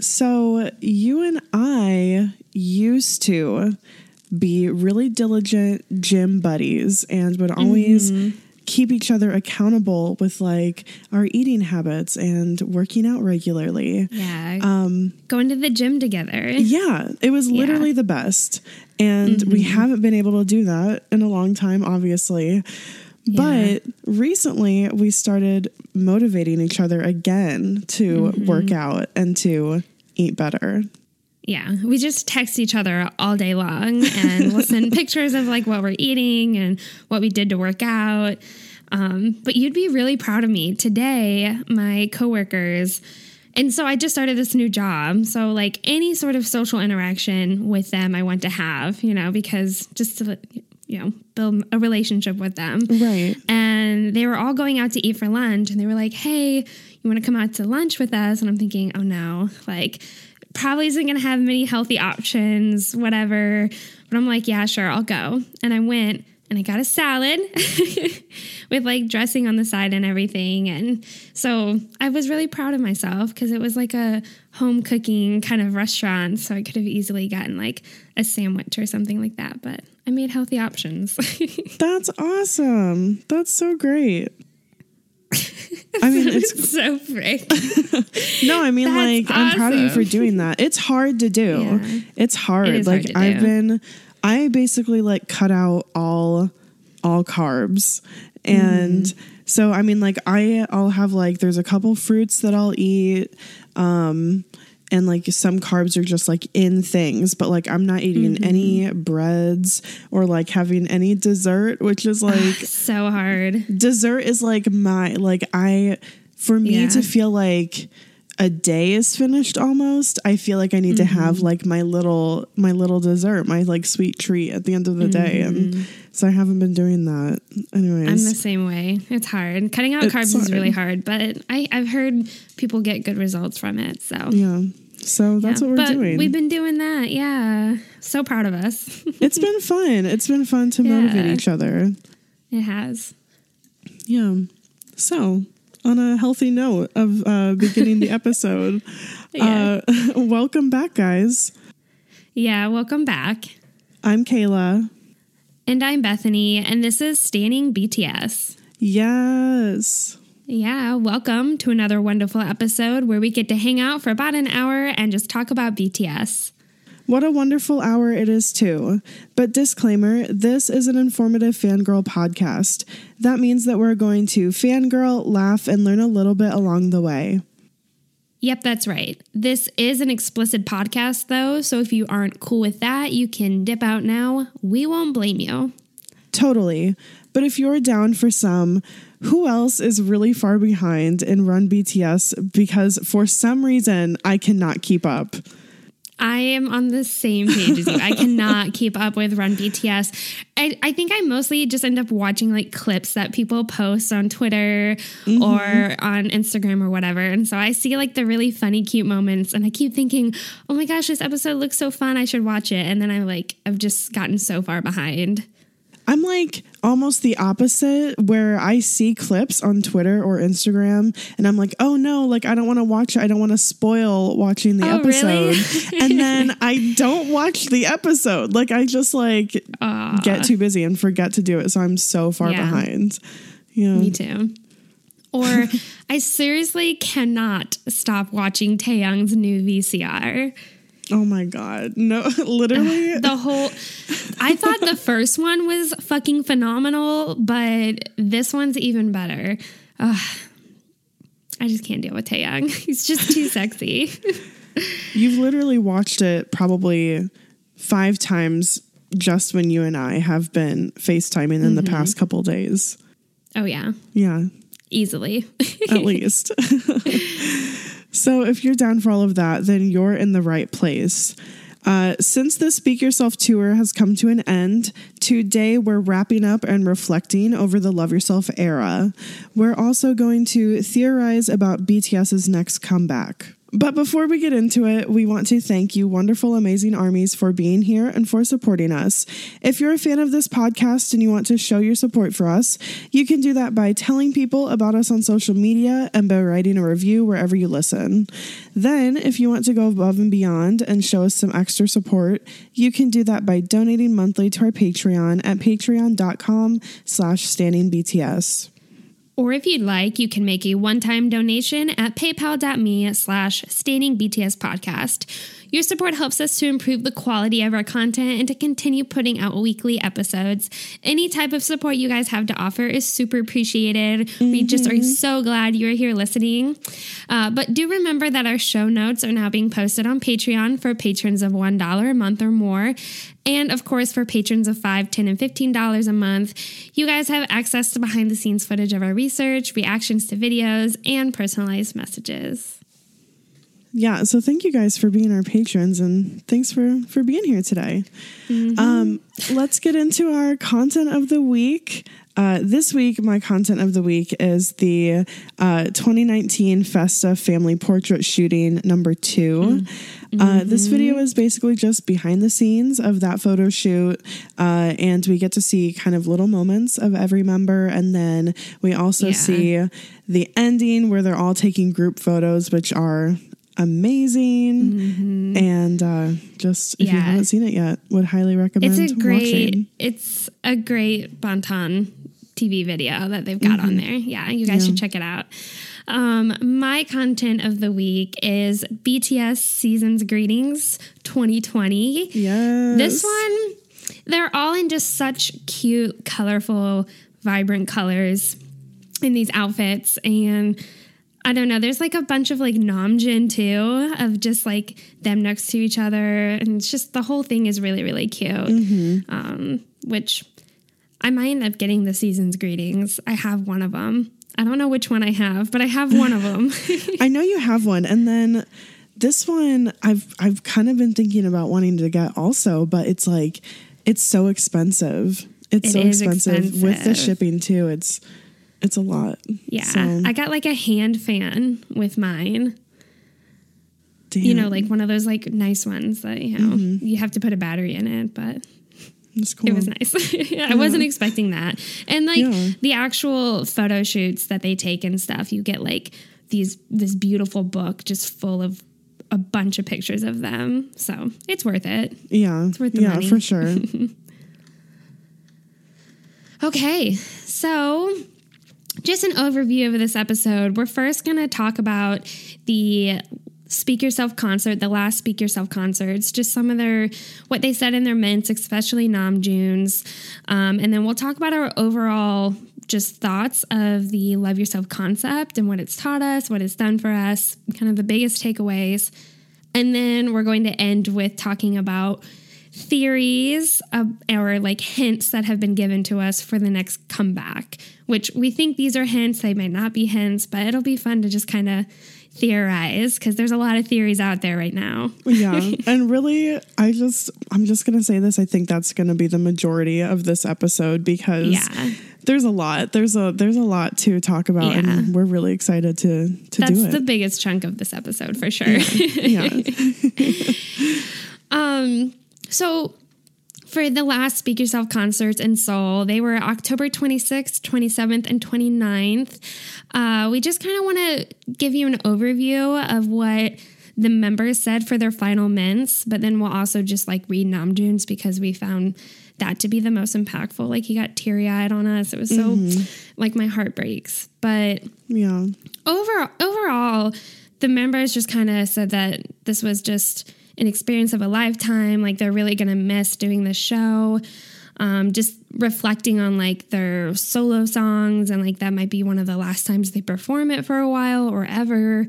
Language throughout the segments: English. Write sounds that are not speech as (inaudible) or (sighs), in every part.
So, you and I used to be really diligent gym buddies and would always mm-hmm. keep each other accountable with like our eating habits and working out regularly. Yeah. Um, going to the gym together. Yeah, it was literally the best. And we mm-hmm. haven't been able to do that in a long time, obviously. But recently we started motivating each other again to mm-hmm. work out and to eat better. Yeah. We just text each other all day long and we'll send (laughs) pictures of like what we're eating and what we did to work out. Um, but you'd be really proud of me. Today, my coworkers, and so I just started this new job. So, like any sort of social interaction with them, I want to have, you know, because just to, you know, build a relationship with them. Right. and they were all going out to eat for lunch and they were like hey you want to come out to lunch with us and i'm thinking oh no like probably isn't going to have many healthy options whatever. But i'm like yeah sure i'll go. And i went and i got a salad (laughs) with like dressing on the side and everything. And so i was really proud of myself because it was like a home cooking kind of restaurant so i could have easily gotten like a sandwich or something like that. But i made healthy options. (laughs) That's awesome. That's so great. (laughs) I mean, (laughs) it's so freak. (laughs) no, I mean, That's like, I'm proud of you for doing that. It's hard to do. Yeah. It's hard. It like, hard I've do. been, I basically like cut out all, all carbs. And Mm. so, I mean, like, I, I'll have like, there's a couple fruits that I'll eat. Um, and like some carbs are just like in things, but like I'm not eating Mm-hmm. any breads or like having any dessert, which is like so hard. dessert is like my like I for me Yeah. to feel like a day is finished almost i feel like i need to have Mm-hmm. like my little my little dessert my like sweet treat at the end of the day and so i haven't been doing that anyways Mm-hmm. I'm the same way. It's hard. Cutting out It's carbs is really hard. hard, but I, I've heard people get good results from it. So yeah so that's Yeah. what we're but doing We've been doing that. Yeah. So proud of us. (laughs) it's been fun it's been fun to motivate each other it has. yeah so on a healthy note of uh beginning the episode (laughs) Yeah. uh (laughs) welcome back guys Yeah. Welcome back. i'm kayla And I'm Bethany, and this is Standing BTS. yes Yeah, welcome to another wonderful episode where we get to hang out for about an hour and just talk about BTS. What a wonderful hour it is, too. But disclaimer this is an informative fangirl podcast. That means that we're going to fangirl, laugh, and learn a little bit along the way. Yep, that's right. This is an explicit podcast, though, so if you aren't cool with that, you can dip out now. We won't blame you. Totally. But if you're down for some, who else is really far behind in Run BTS because for some reason I cannot keep up? I am on the same page as you. I cannot (laughs) keep up with Run BTS. I, I think I mostly just end up watching like clips that people post on Twitter mm-hmm. or on Instagram or whatever. And so I see like the really funny, cute moments and I keep thinking, oh my gosh, this episode looks so fun. I should watch it. And then I like, I've just gotten so far behind. I'm like almost the opposite where I see clips on Twitter or Instagram and I'm like, oh no, like I don't want to watch. I don't want to spoil watching the oh, episode. Really? and then (laughs) I don't watch the episode. Like I just like Aww. get too busy and forget to do it. So I'm so far yeah. behind. Yeah. Me too. Or (laughs) I seriously cannot stop watching Taehyung's new VCR. Oh my god. No, (laughs) literally. the whole I thought the first one was fucking phenomenal, but this one's even better. Ugh. I just can't deal with Taehyung. (laughs) He's just too sexy. (laughs) You've literally watched it probably 5 times just when you and I have been FaceTiming in mm-hmm. the past couple days. Oh yeah. Yeah. Easily. At least. So if you're down for all of that, then you're in the right place. Uh, since the Speak Yourself tour has come to an end, today we're wrapping up and reflecting over the Love Yourself era. We're also going to theorize about BTS's next comeback. But before we get into it, we want to thank you, wonderful, amazing armies, for being here and for supporting us. If you're a fan of this podcast and you want to show your support for us, you can do that by telling people about us on social media and by writing a review wherever you listen. Then, if you want to go above and beyond and show us some extra support, you can do that by donating monthly to our Patreon at patreon.com slash standingbts. Or if you'd like, you can make a one-time donation at paypal.me slash standing BTS podcast. Your support helps us to improve the quality of our content and to continue putting out weekly episodes. Any type of support you guys have to offer is super appreciated. Mm-hmm. We just are mm-hmm. so glad you're here listening. Uh, but do remember that our show notes are now being posted on Patreon for patrons of $1 a month or more. And of course, for patrons of $5, 10 and $15 a month, you guys have access to behind the scenes footage of our research, reactions to videos, and personalized messages. Yeah, so thank you guys for being our patrons and thanks for for being here today. Mm-hmm. Um, let's get into our content of the week. Uh, this week, my content of the week is the uh, 2019 Festa family portrait shooting number 2 mm-hmm. uh, this video is basically just behind the scenes of that photo shoot, uh, and we get to see kind of little moments of every member, and then we also yeah. see the ending where they're all taking group photos, which are amazing mm-hmm. and uh, just if yeah. you haven't seen it yet would highly recommend it's a great watching. it's a great Bangtan tv video that they've got mm-hmm. on there yeah you guys yeah. should check it out um, my content of the week is bts seasons greetings 2020 yes this one they're all in just such cute colorful vibrant colors in these outfits and I don't know. There's like a bunch of like Namjoon too, of just like them next to each other, and it's just the whole thing is really really cute. Mm-hmm. Um, which I might end up getting the season's greetings. I have one of them. I don't know which one I have, but I have one of them. (laughs) I know you have one, and then this one I've I've kind of been thinking about wanting to get also, but it's like it's so expensive. It's it so expensive. expensive with the shipping too. It's it's a lot. Yeah. So. I got like a hand fan with mine. Damn. You know, like one of those like nice ones that, you know, mm-hmm. you have to put a battery in it, but cool. it was nice. (laughs) yeah. I wasn't expecting that. And like yeah. the actual photo shoots that they take and stuff, you get like these this beautiful book just full of a bunch of pictures of them. So it's worth it. Yeah. It's worth the yeah, money. for sure. (laughs) okay. So just an overview of this episode. We're first going to talk about the Speak Yourself concert, the last Speak Yourself concerts, just some of their what they said in their ments, especially Namjoon's, um, and then we'll talk about our overall just thoughts of the Love Yourself concept and what it's taught us, what it's done for us, kind of the biggest takeaways, and then we're going to end with talking about theories uh, or like hints that have been given to us for the next comeback, which we think these are hints. They might not be hints, but it'll be fun to just kind of theorize because there's a lot of theories out there right now. yeah. (laughs) And really, I just, I'm just going to say this. I think that's going to be the majority of this episode because. Yeah. There's a lot. There's a there's a lot to talk about, Yeah. and we're really excited to to That's do it. That's the biggest chunk of this episode for sure. yeah. (laughs) (laughs) Um, so for the last Speak Yourself concerts in Seoul, they were October 26th, 27th, and 29th. Uh, we just kind of want to give you an overview of what the members said for their final ments, but then we'll also just like read Namjoon's because we found that to be the most impactful. Like he got teary eyed on us. It was so like my heart breaks. But yeah. overall, overall, the members just kind of said that this was just an experience of a lifetime. Like they're really gonna miss doing the show. Um, just reflecting on like their solo songs and like that might be one of the last times they perform it for a while or ever.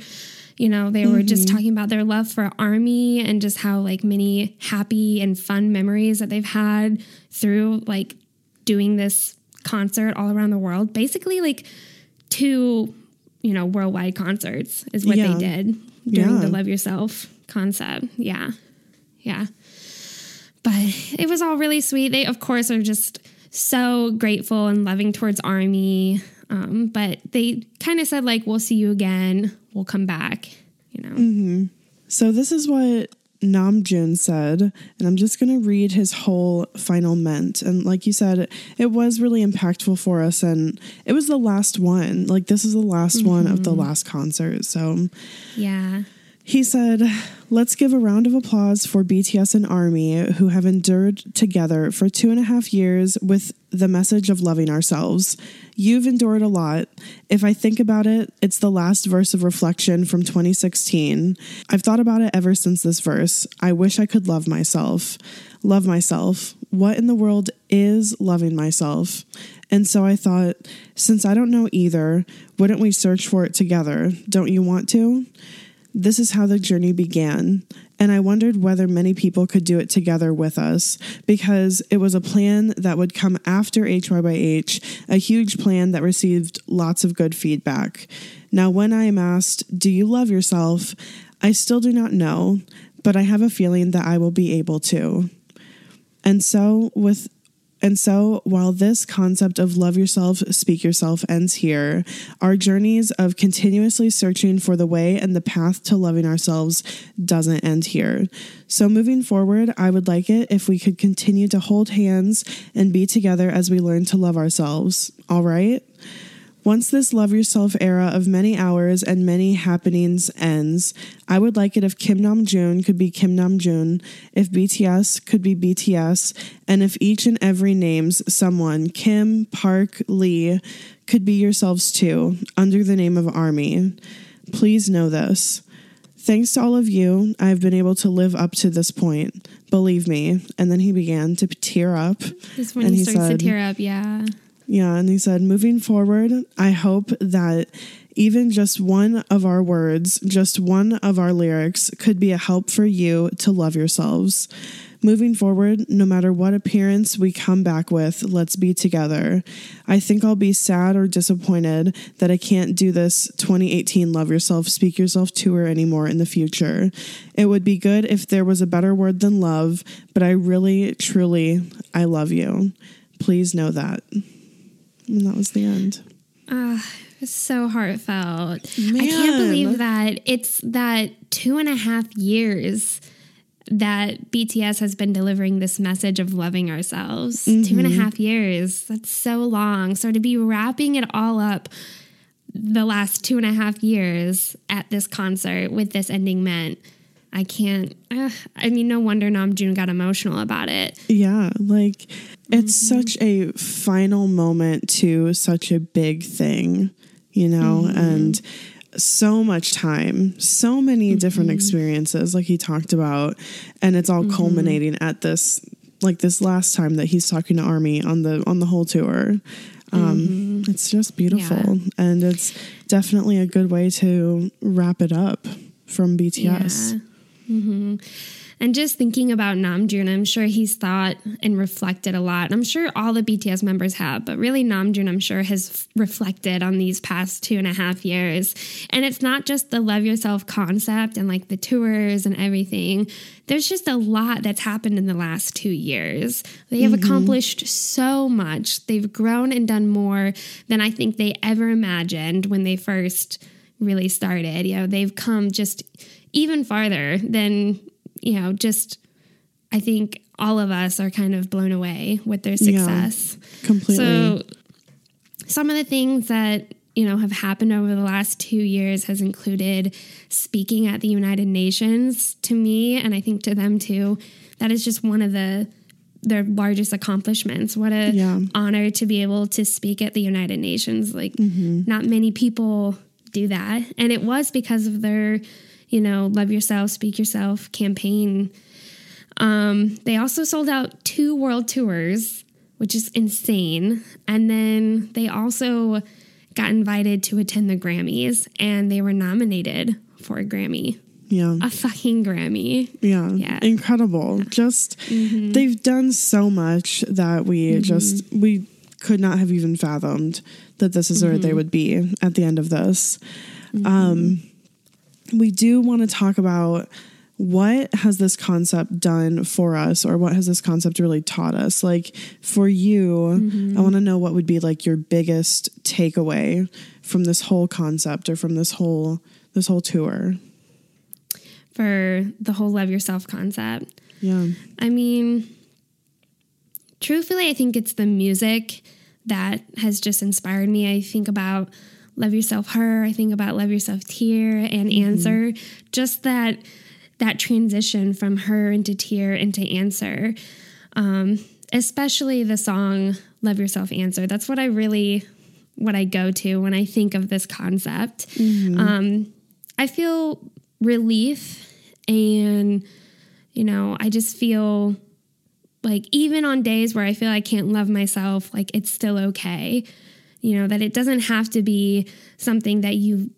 You know, they were just talking about their love for Army and just how like many happy and fun memories that they've had through like doing this concert all around the world. Basically, like two, you know, worldwide concerts is what Yeah. they did during Yeah. the Love Yourself concept. Yeah. Yeah. But it was all really sweet. They, of course, are just so grateful and loving towards Army. Um, but they kind of said, like, we'll see you again. We'll come back, you know? So this is what Namjoon said, and I'm just going to read his whole final ment. And like you said, it was really impactful for us, and it was the last one. Like this is the last one of the last concert. So Yeah. He said, Let's give a round of applause for BTS and Army, who have endured together for two and a half years with the message of loving ourselves. You've endured a lot. If I think about it, it's the last verse of reflection from 2016. I've thought about it ever since this verse. I wish I could love myself. Love myself. What in the world is loving myself? And so I thought, since I don't know either, wouldn't we search for it together? Don't you want to? This is how the journey began, and I wondered whether many people could do it together with us because it was a plan that would come after HY by H, a huge plan that received lots of good feedback. Now, when I am asked, Do you love yourself? I still do not know, but I have a feeling that I will be able to. And so, with and so, while this concept of love yourself, speak yourself ends here, our journeys of continuously searching for the way and the path to loving ourselves doesn't end here. So, moving forward, I would like it if we could continue to hold hands and be together as we learn to love ourselves. All right? Once this love yourself era of many hours and many happenings ends, I would like it if Kim Namjoon could be Kim Namjoon, if BTS could be BTS, and if each and every names someone, Kim, Park, Lee, could be yourselves too, under the name of Army. Please know this. Thanks to all of you, I've been able to live up to this point. Believe me. And then he began to tear up. This when And he he starts said- to tear up. Yeah. Yeah, and he said, moving forward, I hope that even just one of our words, just one of our lyrics, could be a help for you to love yourselves. Moving forward, no matter what appearance we come back with, let's be together. I think I'll be sad or disappointed that I can't do this 2018 Love Yourself, Speak Yourself tour anymore in the future. It would be good if there was a better word than love, but I really, truly, I love you. Please know that. And that was the end. Ah, It's so heartfelt. I can't believe that it's that two and a half years that BTS has been delivering this message of loving ourselves. Two and a Mm-hmm. half years. That's so long. So to be wrapping it all up the last two and a half years at this concert with this ending meant I can't. Uh, I mean, no wonder Namjoon got emotional about it. Yeah, like it's such a final moment to such a big thing, you know, and so much time, so many different experiences, like he talked about, and it's all culminating at this, like this last time that he's talking to Army on the on the whole tour. Um, It's just beautiful, and it's definitely a good way to wrap it up from BTS. Yeah. Hmm And just thinking about Namjoon, I'm sure he's thought and reflected a lot. I'm sure all the BTS members have, but really Namjoon, I'm sure, has f- reflected on these past two and a half years. And it's not just the love yourself concept and like the tours and everything. There's just a lot that's happened in the last two years. They have accomplished so much. They've grown and done more than I think they ever imagined when they first really started. You know, they've come just even farther than you know, just I think all of us are kind of blown away with their success. completely. So some of the things that you know have happened over the last two years has included speaking at the United Nations to me, and I think to them too. That is just one of the their largest accomplishments. What a Yeah. honor to be able to speak at the United Nations. Like mm-hmm. not many people do that, and it was because of their you know love yourself, speak yourself campaign. Um, they also sold out two world tours, which is insane. And then they also got invited to attend the Grammys and they were nominated for a Grammy. yeah. A fucking Grammy. Yeah. Yeah. Incredible. Just they've done so much that we just we could not have even fathomed that this is where they would be at the end of this. Um we do want to talk about what has this concept done for us or what has this concept really taught us like for you i mm-hmm. want to know what would be like your biggest takeaway from this whole concept or from this whole this whole tour for the whole love yourself concept. yeah I mean, truthfully, I think it's the music that has just inspired me. I think about Love Yourself Her, I think about Love Yourself Tear and Answer. Just that that transition from her into tear into answer. Um, especially the song Love Yourself Answer. That's what I really what I go to when I think of this concept. Um, I feel relief and you know, I just feel like even on days where I feel I can't love myself, like it's still okay. You know, that it doesn't have to be something that you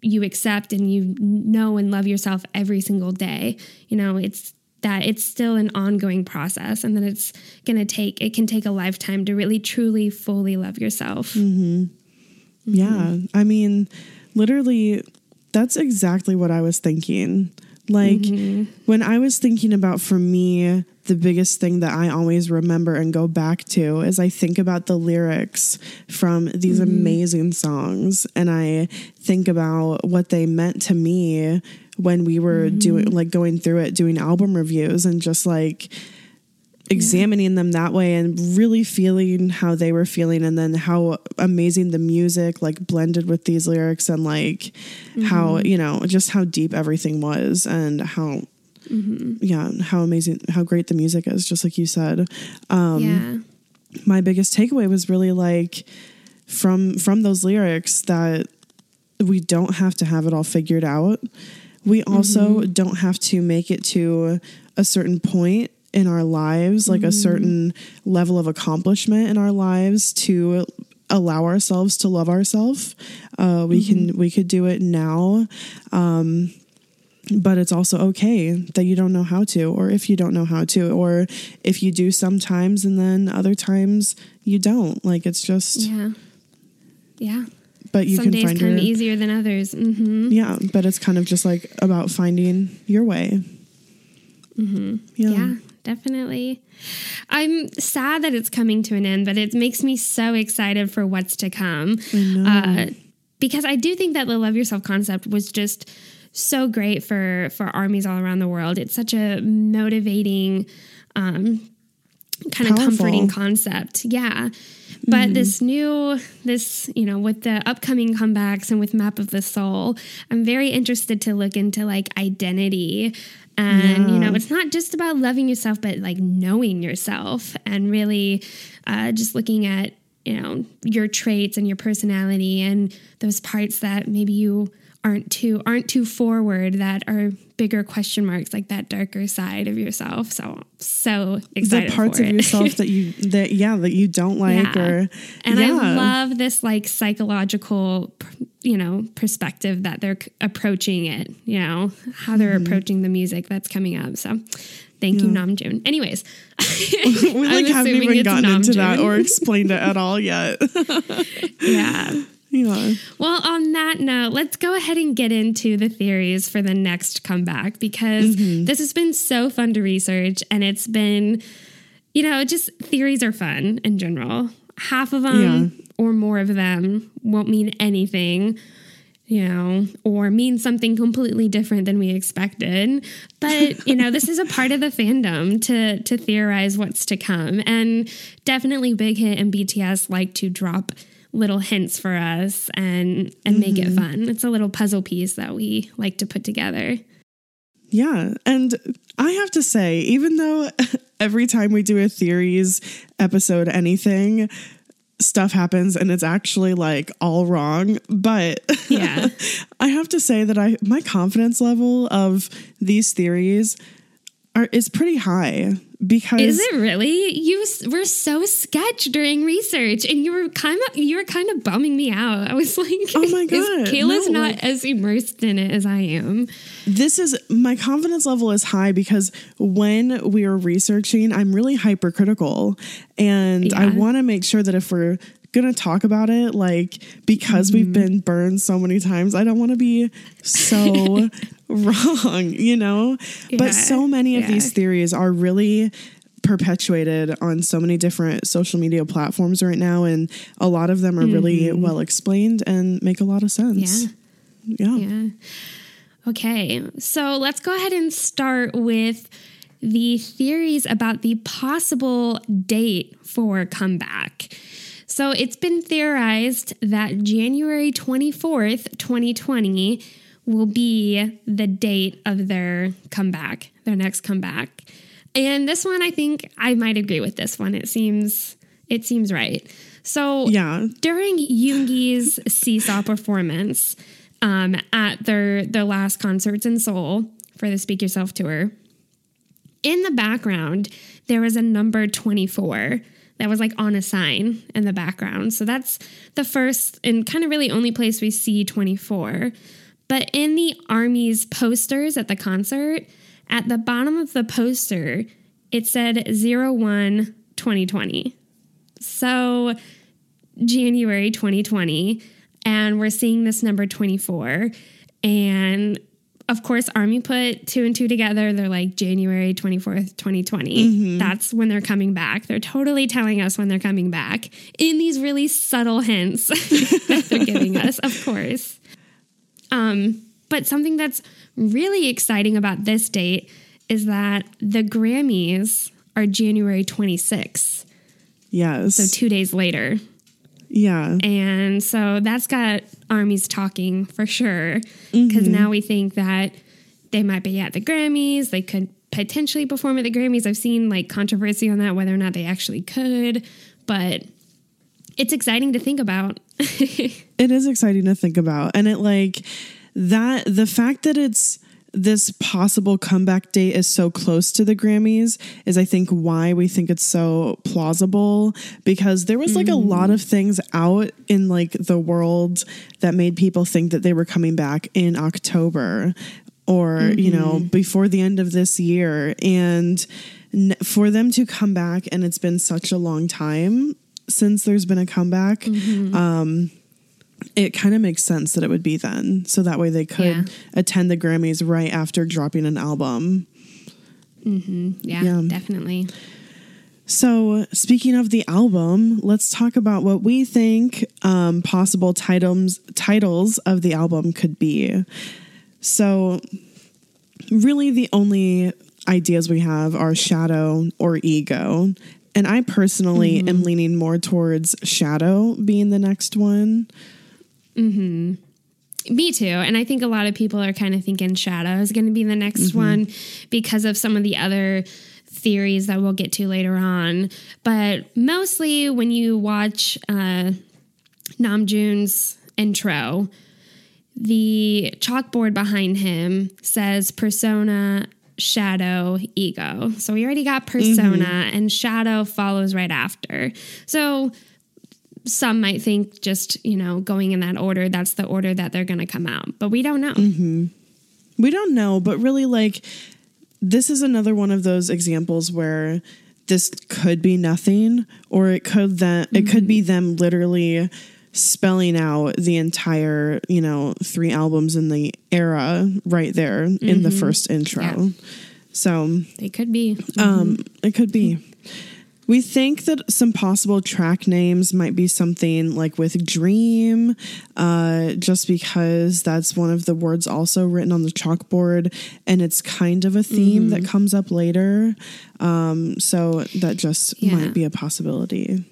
you accept and you know and love yourself every single day. You know, it's that it's still an ongoing process and that it's going to take it can take a lifetime to really truly fully love yourself. Mm-hmm. Yeah. Mm-hmm. I mean, literally, that's exactly what I was thinking. Like, mm-hmm. when I was thinking about for me, the biggest thing that I always remember and go back to is I think about the lyrics from these mm-hmm. amazing songs and I think about what they meant to me when we were mm-hmm. doing, like, going through it, doing album reviews and just like, examining them that way and really feeling how they were feeling and then how amazing the music like blended with these lyrics and like how mm-hmm. you know just how deep everything was and how yeah how amazing how great the music is just like you said um yeah. my biggest takeaway was really like from from those lyrics that we don't have to have it all figured out. We also don't have to make it to a certain point in our lives, like a certain level of accomplishment in our lives to allow ourselves to love ourselves. Uh, we can we could do it now. Um, but it's also okay that you don't know how to, or if you don't know how to, or if you do sometimes and then other times you don't. Like it's just, Yeah. Yeah. but you Some can days find come your, easier than others. hmm yeah, but it's kind of just like about finding your way. Mm-hmm. Yeah. Yeah, definitely. I'm sad that it's coming to an end, but it makes me so excited for what's to come. Uh, because I do think that the love yourself concept was just so great for for armies all around the world. It's such a motivating um kind of comforting concept. Yeah. But this new, this, you know, with the upcoming comebacks and with Map of the Soul, I'm very interested to look into like identity. And, you know, it's not just about loving yourself, but like knowing yourself and really uh, just looking at, you know, your traits and your personality and those parts that maybe you aren't too aren't too forward that are bigger question marks like that darker side of yourself so so excited the parts of it. yourself that you that yeah that you don't (laughs) like Yeah. or and yeah. I love this like psychological, you know, perspective that they're approaching it, you know, how they're Mm-hmm. approaching the music that's coming up. So thank you, Namjoon. Anyways, (laughs) we (laughs) like I'm haven't even gotten into that or explained it at all yet. yeah. Yeah. Well, on that note, let's go ahead and get into the theories for the next comeback because Mm-hmm. this has been so fun to research and it's been, you know, just theories are fun in general. Half of them or more of them won't mean anything. You know, or mean something completely different than we expected. But, you know, this is a part of the fandom to to theorize what's to come. And definitely Big Hit and BTS like to drop little hints for us and and make it mm-hmm. fun. It's a little puzzle piece that we like to put together. Yeah. And I have to say, even though (laughs) every time we do a theories episode, anything, stuff happens and it's actually like all wrong. But Yeah. (laughs) I have to say that I my confidence level of these theories are is pretty high because Is it really? You were so sketch during research, and you were kind of you were kind of bumming me out. I was (laughs) like, Oh my God, Kayla's no, not like- as immersed in it as I am." this is my confidence level is high because when we are researching, I'm really hypercritical and I want to make sure that if we're going to talk about it, like because we've mm-hmm. been burned so many times, I don't want to be so (laughs) (laughs) wrong, you know? Yeah. But so many of Yeah. these theories are really perpetuated on so many different social media platforms right now and a lot of them are really mm-hmm. well explained and make a lot of sense. Yeah. Yeah. Yeah. Okay, so let's go ahead and start with the theories about the possible date for comeback. So it's been theorized that January 24th, 2020 will be the date of their comeback, their next comeback. And this one I think I might agree with this one. It seems it seems right. So Yeah. during Yoongi's Seesaw performance um, at their their last concerts in Seoul for the Speak Yourself tour, in the background there was a number 24 that was like on a sign in the background. So that's the first and kind of really only place we see 24. But in the Army's posters at the concert, at the bottom of the poster, it said 01 2020. So January 2020, and we're seeing this number 24. And of course, Army put two and two together. They're like January 24th, 2020. Mm-hmm. That's when they're coming back. They're totally telling us when they're coming back in these really subtle hints (laughs) that they're giving us, of course. Um, but something that's really exciting about this date is that the Grammys are January 26th, Yes. so two days later. yeah. And so that's got armies talking for sure. Because now we think that they might be at the Grammys. They could potentially perform at the Grammys. I've seen like controversy on that, whether or not they actually could. But it's exciting to think about. (laughs) It is exciting to think about. And it like that the fact that it's this possible comeback date is so close to the Grammys is I think why we think it's so plausible because there was like a mm. lot of things out in like the world that made people think that they were coming back in October or you know mm-hmm. before the end of this year and for them to come back and it's been such a long time since there's been a comeback um it kind of makes sense that it would be then so that way they could Yeah. attend the grammys right after dropping an album yeah, Yeah. definitely. so speaking of the album let's talk about what we think um, possible titles titles of the album could be so really the only ideas we have are shadow or ego and i personally am leaning more towards shadow being the next one Hmm. Me too. And I think a lot of people are kind of thinking Shadow is going to be the next one because of some of the other theories that we'll get to later on. But mostly when you watch uh, Namjoon's intro, the chalkboard behind him says persona, shadow, ego. So we already got persona, and shadow follows right after. So some might think just, you know, going in that order, that's the order that they're going to come out. But we don't know. Mm-hmm. We don't know, but really, like, this is another one of those examples where this could be nothing, or it could then mm-hmm. it could be them literally spelling out the entire, you know, three albums in the era right there mm-hmm. in the mm-hmm. first intro. Yeah. So they could be. Um, mm-hmm. it could be. We think that some possible track names might be something like with dream, uh, just because that's one of the words also written on the chalkboard, and it's kind of a theme mm-hmm. that comes up later. Um, so that just yeah. might be a possibility.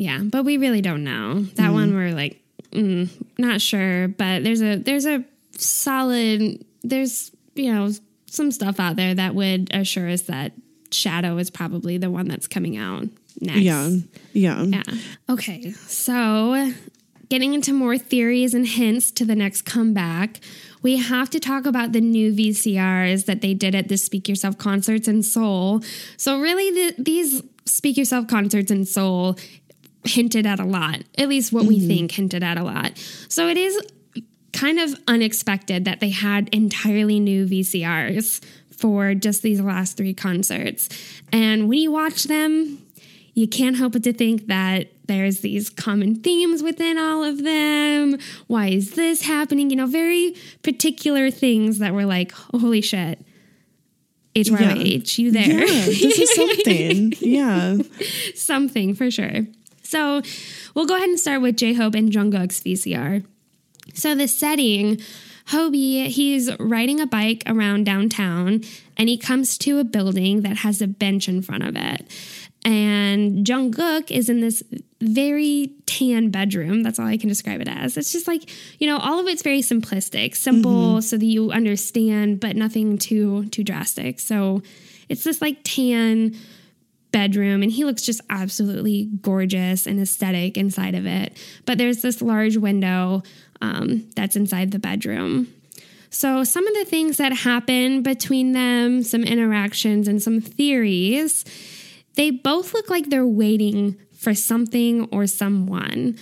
Yeah, but we really don't know. That mm-hmm. one we're like, mm, not sure, but there's a there's a solid there's you know some stuff out there that would assure us that Shadow is probably the one that's coming out next. Yeah. Yeah. Yeah. Okay. So, getting into more theories and hints to the next comeback, we have to talk about the new VCRs that they did at the Speak Yourself concerts in Seoul. So, really, the, these Speak Yourself concerts in Seoul hinted at a lot, at least what mm-hmm. we think hinted at a lot. So, it is kind of unexpected that they had entirely new VCRs for just these last three concerts. And when you watch them, you can't help but to think that there's these common themes within all of them. Why is this happening? You know, very particular things that were like, holy shit. HYH, yeah. you there? Yeah, this is (laughs) something. yeah. something for sure. So we'll go ahead and start with J Hope and Jungkook's VCR. So the setting Hobi, he's riding a bike around downtown and he comes to a building that has a bench in front of it. And Jungkook is in this very tan bedroom. That's all I can describe it as. It's just like, you know, all of it's very simplistic, simple mm-hmm. so that you understand, but nothing too too drastic. So it's this like tan bedroom and he looks just absolutely gorgeous and aesthetic inside of it. But there's this large window um, that's inside the bedroom. So, some of the things that happen between them, some interactions, and some theories, they both look like they're waiting for something or someone.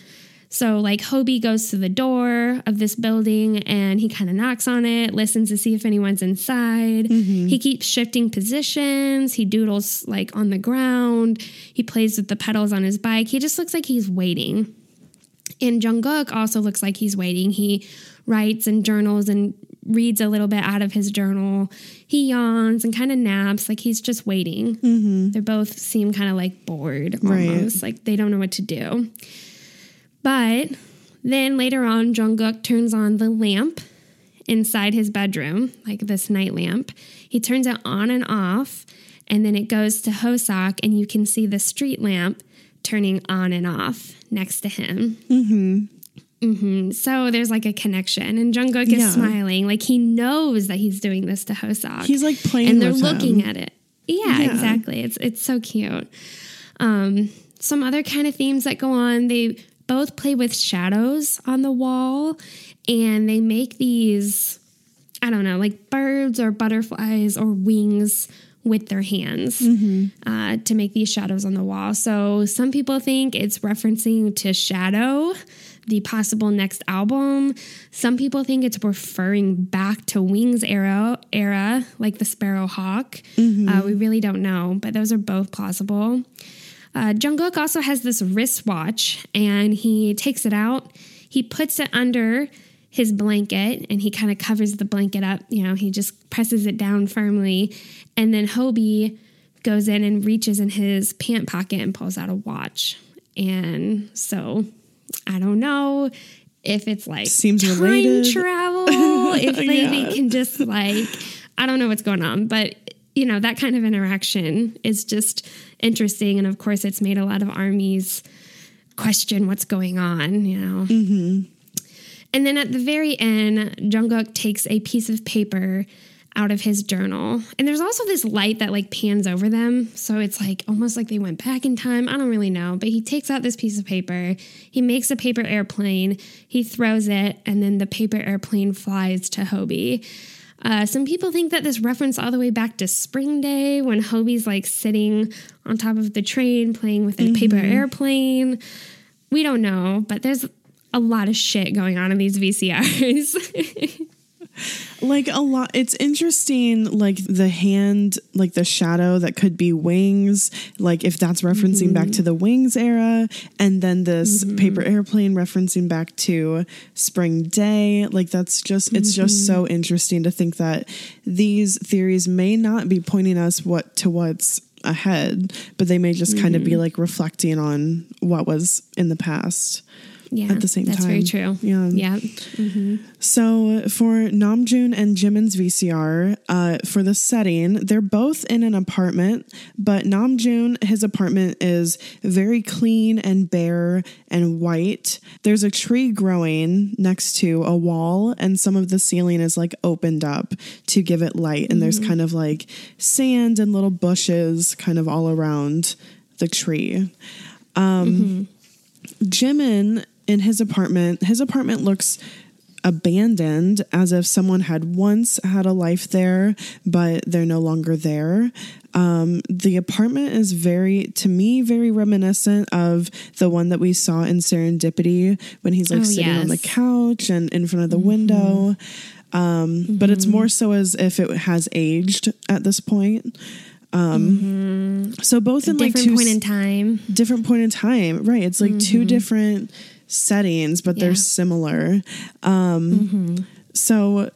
So, like, Hobi goes to the door of this building and he kind of knocks on it, listens to see if anyone's inside. Mm-hmm. He keeps shifting positions. He doodles, like, on the ground. He plays with the pedals on his bike. He just looks like he's waiting. And Jungkook also looks like he's waiting. He writes and journals and reads a little bit out of his journal. He yawns and kind of naps, like he's just waiting. Mm-hmm. They both seem kind of like bored almost, right. like they don't know what to do. But then later on, Jungkook turns on the lamp inside his bedroom, like this night lamp. He turns it on and off, and then it goes to Hoseok, and you can see the street lamp turning on and off next to him. Mm-hmm. Mm-hmm. So there's like a connection, and Jungkook is yeah. smiling, like he knows that he's doing this to Hoseok. He's like playing, and they're looking him. at it. Yeah, yeah, exactly. It's it's so cute. Um, some other kind of themes that go on. They both play with shadows on the wall, and they make these. I don't know, like birds or butterflies or wings with their hands mm-hmm. uh, to make these shadows on the wall. So some people think it's referencing to Shadow, the possible next album. Some people think it's referring back to Wings era, era like the Sparrow Hawk. Mm-hmm. Uh, we really don't know, but those are both plausible. Uh, Jungkook also has this wristwatch, and he takes it out. He puts it under his blanket and he kind of covers the blanket up. You know, he just presses it down firmly. And then Hobi goes in and reaches in his pant pocket and pulls out a watch. And so I don't know if it's like seems time related. travel, if they, (laughs) yeah. they can just like, I don't know what's going on, but you know, that kind of interaction is just interesting. And of course, it's made a lot of armies question what's going on, you know. Mm-hmm. And then at the very end, Jungkook takes a piece of paper out of his journal. And there's also this light that like pans over them. So it's like almost like they went back in time. I don't really know. But he takes out this piece of paper. He makes a paper airplane. He throws it. And then the paper airplane flies to Hobi. Uh, some people think that this reference all the way back to Spring Day when Hobi's like sitting on top of the train playing with a mm-hmm. paper airplane. we don't know, but there's a lot of shit going on in these VCRs. (laughs) like a lot it's interesting like the hand like the shadow that could be wings like if that's referencing mm-hmm. back to the wings era and then this mm-hmm. paper airplane referencing back to spring day like that's just it's mm-hmm. just so interesting to think that these theories may not be pointing us what to what's ahead but they may just kind of be mm-hmm. like reflecting on what was in the past yeah, at the same that's time. That's very true. Yeah. Yeah. Mm-hmm. So for Namjoon and Jimin's VCR, uh, for the setting, they're both in an apartment, but Namjoon, his apartment is very clean and bare and white. There's a tree growing next to a wall, and some of the ceiling is like opened up to give it light. And mm-hmm. there's kind of like sand and little bushes kind of all around the tree. Um, mm-hmm. Jimin in his apartment. His apartment looks abandoned as if someone had once had a life there, but they're no longer there. Um, the apartment is very, to me, very reminiscent of the one that we saw in Serendipity when he's like oh, sitting yes. on the couch and in front of the mm-hmm. window. Um, mm-hmm. But it's mm-hmm. more so as if it has aged at this point. Um, mm-hmm. So both in different like two point in time, different point in time, right? It's like two mm-hmm. different settings, but yeah. they're similar. Um, mm-hmm. So,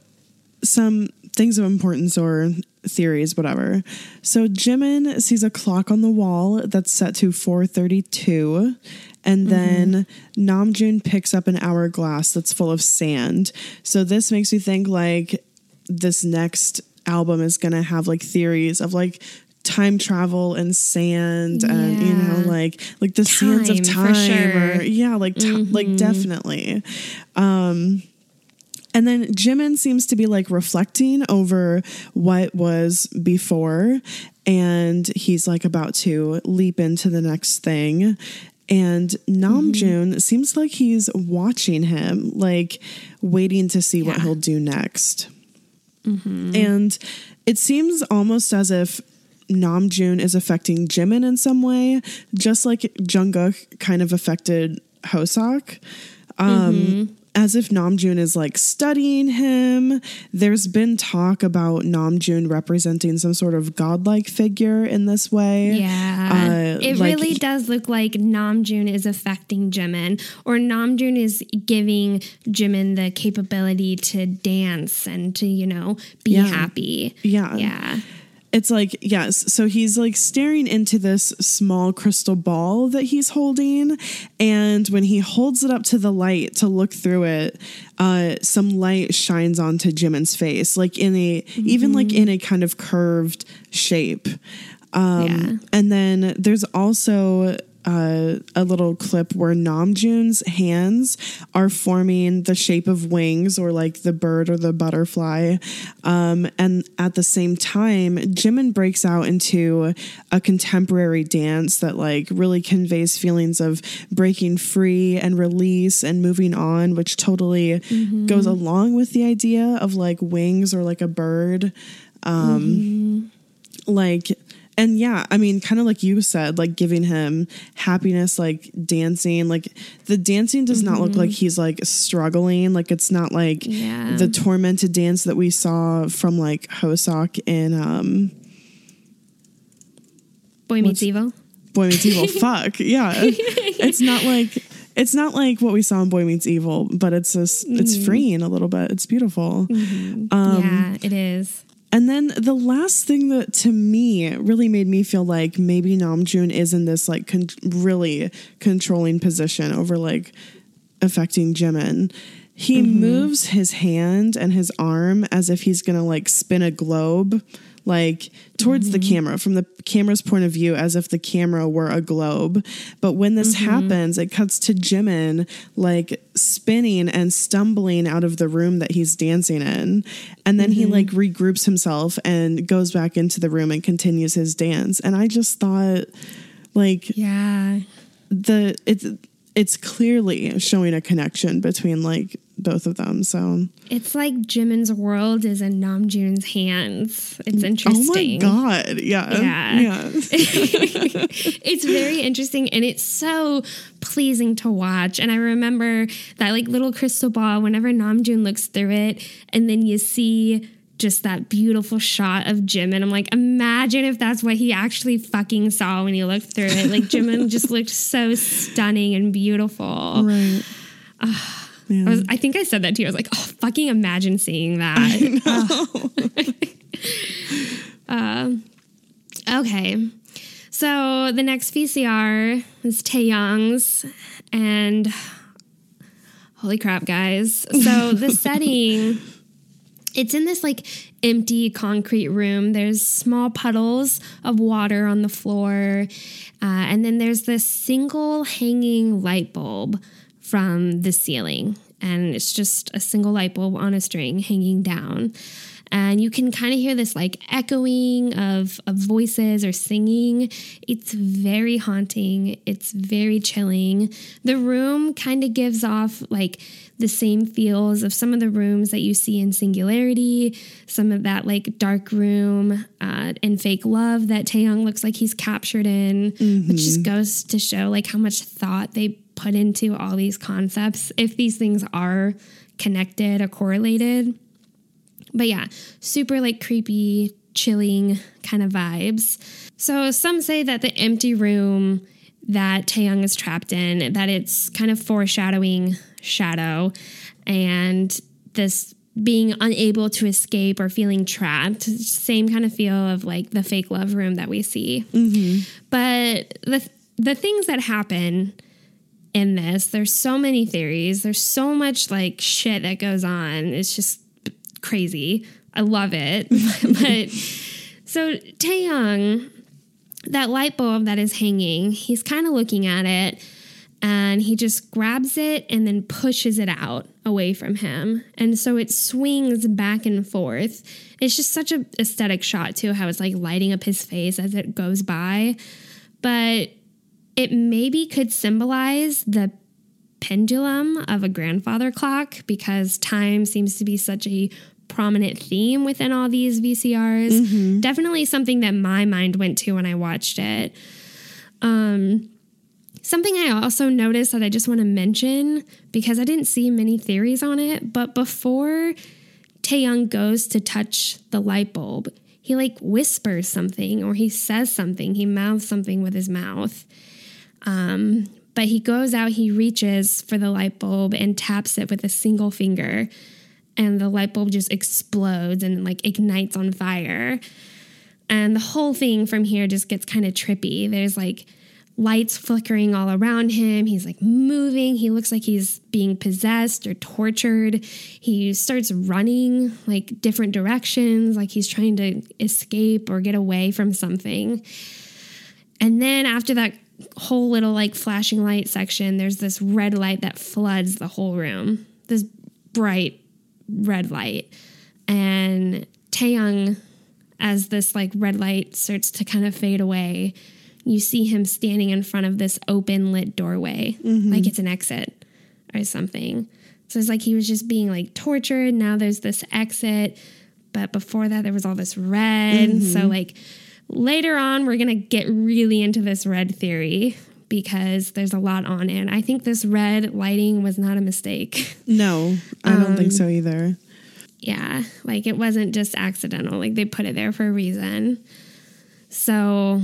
some things of importance or theories, whatever. So, Jimin sees a clock on the wall that's set to 432. And then mm-hmm. Namjoon picks up an hourglass that's full of sand. So this makes me think like this next album is going to have like theories of like time travel and sand yeah. and you know like like the time, sands of time sure. or yeah like t- mm-hmm. like definitely um and then Jimin seems to be like reflecting over what was before and he's like about to leap into the next thing and Namjoon mm-hmm. seems like he's watching him like waiting to see yeah. what he'll do next mm-hmm. and it seems almost as if Namjoon is affecting Jimin in some way, just like Jungkook kind of affected Hoseok. Um, mm-hmm. As if Namjoon is like studying him. There's been talk about Namjoon representing some sort of godlike figure in this way. Yeah. Uh, it like, really does look like Namjoon is affecting Jimin, or Namjoon is giving Jimin the capability to dance and to, you know, be yeah. happy. Yeah. Yeah it's like yes so he's like staring into this small crystal ball that he's holding and when he holds it up to the light to look through it uh some light shines onto jimin's face like in a mm-hmm. even like in a kind of curved shape um yeah. and then there's also uh, a little clip where Namjoon's hands are forming the shape of wings or like the bird or the butterfly. Um, and at the same time, Jimin breaks out into a contemporary dance that like really conveys feelings of breaking free and release and moving on, which totally mm-hmm. goes along with the idea of like wings or like a bird. Um, mm-hmm. Like, and yeah, I mean, kind of like you said, like giving him happiness, like dancing. Like the dancing does mm-hmm. not look like mm-hmm. he's like struggling. Like it's not like yeah. the tormented dance that we saw from like Hoseok in um Boy Meets Evil. Boy Meets Evil. (laughs) Fuck yeah, it's not like it's not like what we saw in Boy Meets Evil, but it's just it's freeing a little bit. It's beautiful. Mm-hmm. Um, yeah, it is. And then the last thing that to me really made me feel like maybe Namjoon is in this like con- really controlling position over like affecting Jimin. He mm-hmm. moves his hand and his arm as if he's gonna like spin a globe like towards mm-hmm. the camera from the camera's point of view as if the camera were a globe but when this mm-hmm. happens it cuts to jimin like spinning and stumbling out of the room that he's dancing in and then mm-hmm. he like regroups himself and goes back into the room and continues his dance and i just thought like yeah the it's it's clearly showing a connection between like both of them. So it's like Jimin's world is in Namjoon's hands. It's interesting. Oh my god! Yeah, yeah, yeah. (laughs) (laughs) it's very interesting, and it's so pleasing to watch. And I remember that like little crystal ball whenever Namjoon looks through it, and then you see just that beautiful shot of Jimin. I'm like, imagine if that's what he actually fucking saw when he looked through it. Like Jimin just looked so stunning and beautiful. Right. Uh, I, was, I, think I said that to you. I was like, oh, fucking imagine seeing that. (laughs) uh, okay. So the next VCR is Taehyung's, and holy crap, guys. So the (laughs) setting it's in this like empty concrete room. There's small puddles of water on the floor. Uh, and then there's this single hanging light bulb from the ceiling. And it's just a single light bulb on a string hanging down and you can kind of hear this like echoing of, of voices or singing. It's very haunting. It's very chilling. The room kind of gives off like the same feels of some of the rooms that you see in Singularity, some of that like dark room uh, and fake love that Taehyung looks like he's captured in, mm-hmm. which just goes to show like how much thought they put into all these concepts. If these things are connected or correlated. But yeah, super like creepy, chilling kind of vibes. So some say that the empty room that Taehyung is trapped in, that it's kind of foreshadowing shadow and this being unable to escape or feeling trapped. Same kind of feel of like the fake love room that we see. Mm-hmm. But the the things that happen in this, there's so many theories. There's so much like shit that goes on. It's just crazy. I love it. (laughs) but so Taehyung, that light bulb that is hanging, he's kind of looking at it and he just grabs it and then pushes it out away from him. And so it swings back and forth. It's just such a aesthetic shot too, how it's like lighting up his face as it goes by. But it maybe could symbolize the pendulum of a grandfather clock because time seems to be such a prominent theme within all these VCRs. Mm-hmm. Definitely something that my mind went to when I watched it. Um, something I also noticed that I just want to mention because I didn't see many theories on it, but before Taehyung goes to touch the light bulb, he like whispers something or he says something, he mouths something with his mouth. Um, but he goes out, he reaches for the light bulb and taps it with a single finger and the light bulb just explodes and like ignites on fire. And the whole thing from here just gets kind of trippy. There's like lights flickering all around him. He's like moving. He looks like he's being possessed or tortured. He starts running like different directions, like he's trying to escape or get away from something. And then after that whole little like flashing light section, there's this red light that floods the whole room. This bright red light. And Taehyung, as this like red light starts to kind of fade away, you see him standing in front of this open lit doorway, mm-hmm. like it's an exit or something. So it's like he was just being like tortured. Now there's this exit. But before that, there was all this red. Mm-hmm. So, like, later on, we're going to get really into this red theory because there's a lot on it. I think this red lighting was not a mistake. (laughs) No, I don't um, think so either. Yeah, like it wasn't just accidental. Like they put it there for a reason. So,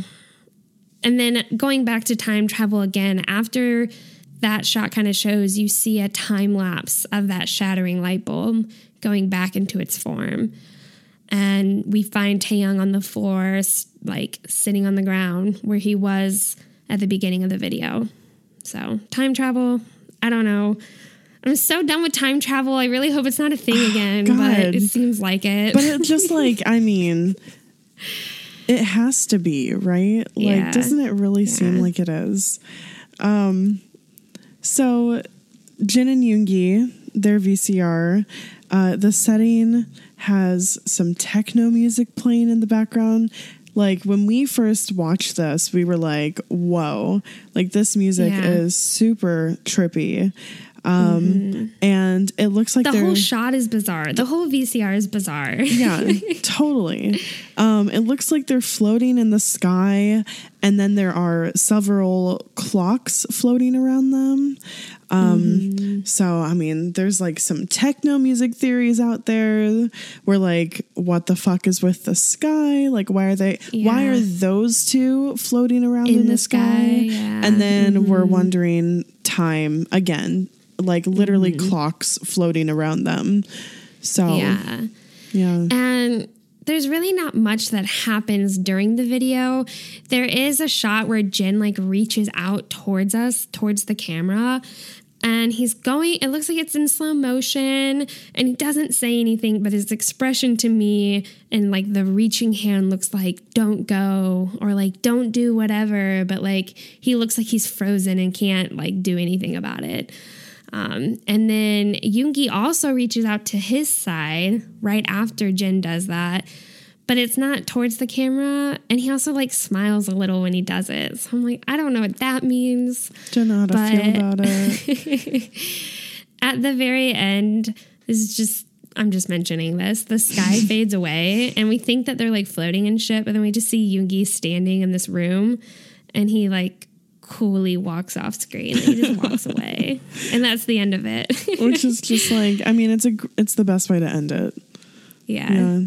and then going back to time travel again, after that shot kind of shows, you see a time lapse of that shattering light bulb going back into its form. And we find Taehyung on the floor, like sitting on the ground where he was at the beginning of the video. So, time travel, I don't know. I'm so done with time travel. I really hope it's not a thing (sighs) again, but it seems like it. But it's just (laughs) like, I mean, it has to be, right? Yeah. Like, doesn't it really yeah. seem like it is? Um, so, Jin and Yoongi, their VCR, uh, the setting has some techno music playing in the background. Like when we first watched this, we were like, whoa, like this music yeah. is super trippy. Um, mm-hmm. And it looks like the whole shot is bizarre. The whole VCR is bizarre. yeah, (laughs) totally. Um, it looks like they're floating in the sky, and then there are several clocks floating around them. Um, mm-hmm. So, I mean, there's like some techno music theories out there where, like, what the fuck is with the sky? Like, why are they, yeah. why are those two floating around in, in the, the, sky? sky yeah. And then mm-hmm. we're wondering time again, like, literally mm-hmm. clocks floating around them. So, yeah. Yeah. And, there's really not much that happens during the video. There is a shot where Jin like reaches out towards us, towards the camera, and he's going it looks like it's in slow motion and he doesn't say anything but his expression to me and like the reaching hand looks like don't go or like don't do whatever but like he looks like he's frozen and can't like do anything about it. Um, and then Yoongi also reaches out to his side right after Jin does that but it's not towards the camera. And he also like smiles a little when he does it. So I'm like, I don't know what that means. Don't know how to feel about it. (laughs) at the very end, this is just I'm just mentioning this. The sky (laughs) fades away, and we think that they're like floating in shit, but then we just see Yoongi standing in this room, and he like coolly walks off screen. And he just walks (laughs) away, and that's the end of it. Which is just like, I mean, it's a it's the best way to end it. Yeah. yeah.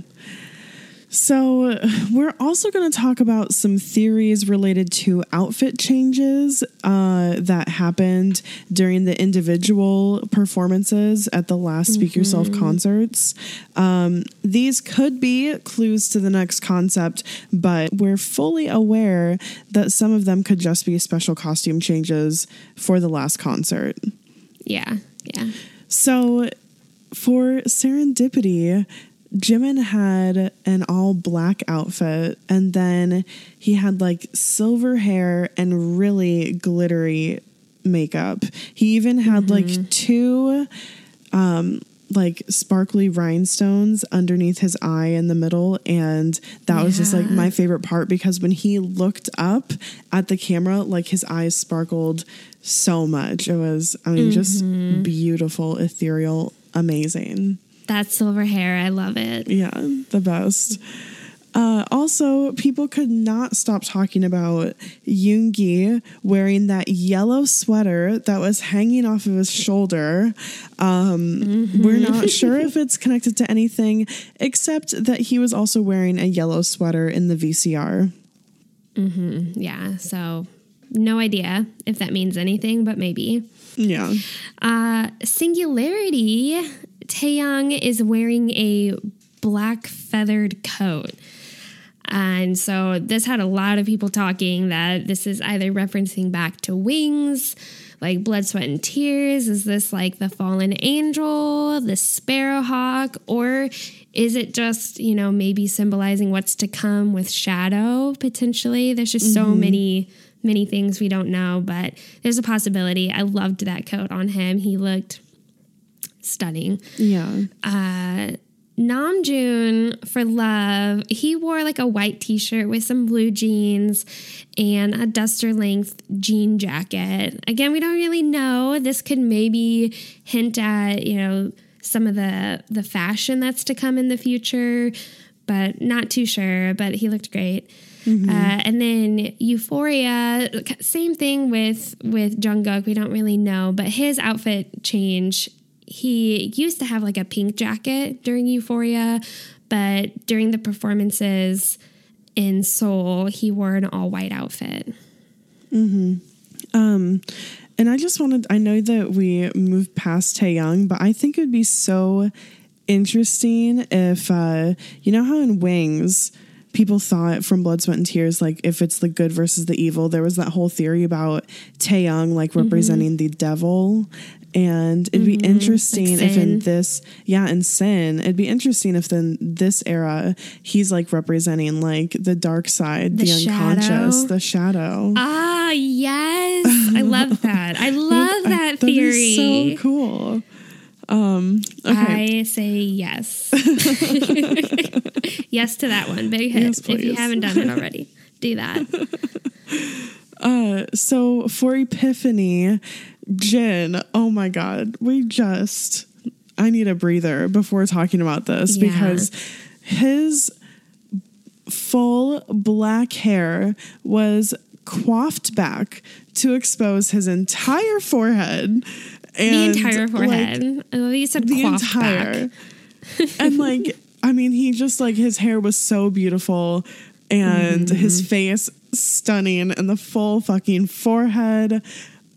So, we're also going to talk about some theories related to outfit changes uh, that happened during the individual performances at the last Speak mm-hmm. Yourself concerts. Um, these could be clues to the next concept, but we're fully aware that some of them could just be special costume changes for the last concert. Yeah, yeah. So, for serendipity, Jimin had an all black outfit and then he had like silver hair and really glittery makeup. He even had mm-hmm. like two um like sparkly rhinestones underneath his eye in the middle and that yeah. was just like my favorite part because when he looked up at the camera like his eyes sparkled so much. It was I mean mm-hmm. just beautiful, ethereal, amazing. That silver hair, I love it. Yeah, the best. Uh, also, people could not stop talking about Yoongi wearing that yellow sweater that was hanging off of his shoulder. Um, mm-hmm. We're not sure if it's connected to anything, except that he was also wearing a yellow sweater in the VCR. Mm-hmm. Yeah, so no idea if that means anything, but maybe. Yeah. Uh, singularity Taehyung is wearing a black feathered coat. And so this had a lot of people talking that this is either referencing back to Wings, like Blood, Sweat, and Tears. Is this like the fallen angel, the sparrowhawk, or is it just, you know, maybe symbolizing what's to come with Shadow potentially? There's just mm-hmm. so many, many things we don't know, but there's a possibility. I loved that coat on him. He looked stunning. Yeah. Uh, Namjoon for Love, he wore like a white t shirt with some blue jeans and a duster length jean jacket. Again, we don't really know. This could maybe hint at, you know, some of the the fashion that's to come in the future, but not too sure. But he looked great. Mm-hmm. Uh, and then Euphoria, same thing with with Jungkook. We don't really know, but his outfit change he used to have like a pink jacket during Euphoria, but during the performances in Seoul, he wore an all white outfit. Hmm. Um, and I just wanted. I know that we moved past Taehyung, but I think it would be so interesting if uh, you know how in Wings people thought from Blood, Sweat, and Tears, like if it's the good versus the evil, there was that whole theory about Taehyung like mm-hmm. representing mm-hmm. the devil and it'd be mm-hmm. interesting like if in this yeah in sin it'd be interesting if in this era he's like representing like the dark side the, the unconscious the shadow. Ah yes. I (laughs) love that. I love that I, theory so cool. Um okay. i say yes. (laughs) Yes to that one. Big hit yes, if you haven't done it already. Do that. (laughs) Uh, so for Epiphany, Jin, oh my God, we just, I need a breather before talking about this Yeah. because his full black hair was coiffed back to expose his entire forehead. The And entire like, forehead. I love you said the entire back. (laughs) and like i mean he just like his hair was so beautiful and Mm-hmm. his face stunning and the full fucking forehead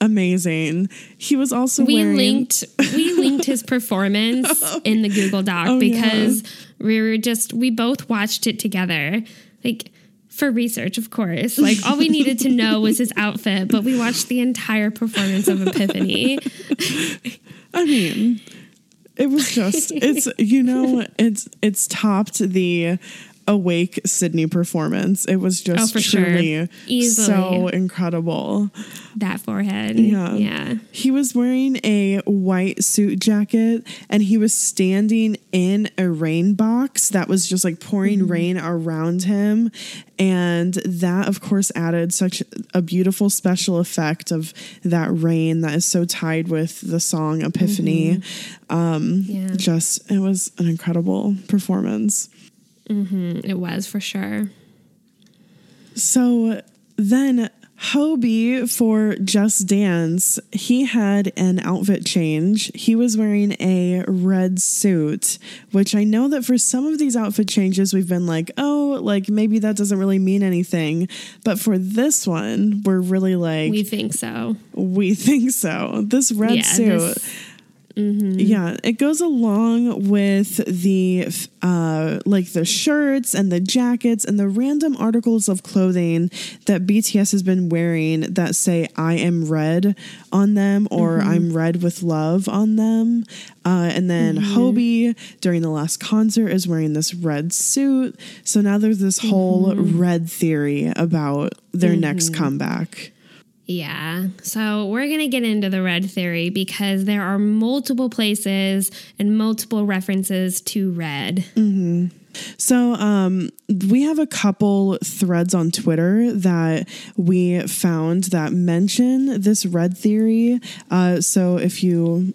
amazing he was also we wearing linked we (laughs) linked his performance (laughs) oh. in the Google Doc Oh, because we were just we both watched it together. Like for research, of course. Like all we needed to know was his outfit, but we watched the entire performance of Epiphany. (laughs) i mean it was just it's you know it's it's topped the awake sydney performance it was just Oh, for sure. truly Easily. so incredible That forehead. Yeah. Yeah. He was wearing a white suit jacket and he was standing in a rain box that was just like pouring Mm-hmm. rain around him. And that, of course, added such a beautiful special effect of that rain that is so tied with the song Epiphany. Um, Yeah. Just, it was an incredible performance. Mm-hmm. It was for sure. So then Hobie for Just Dance, he had an outfit change. He was wearing a red suit, which I know that for some of these outfit changes, we've been like, oh, like maybe that doesn't really mean anything. But for this one, we're really like, We we, think so. We (laughs) think so. This red Yeah, suit. this- Mm-hmm. Yeah, it goes along with the uh like the shirts and the jackets and the random articles of clothing that BTS has been wearing that say I am red on them or mm-hmm. I'm red with love on them. Uh, and then mm-hmm. Hobie during the last concert is wearing this red suit. So now there's this whole red theory about their next comeback. Yeah. So we're going to get into the red theory because there are multiple places and multiple references to red. So, um, we have a couple threads on Twitter that we found that mention this red theory. Uh, so if you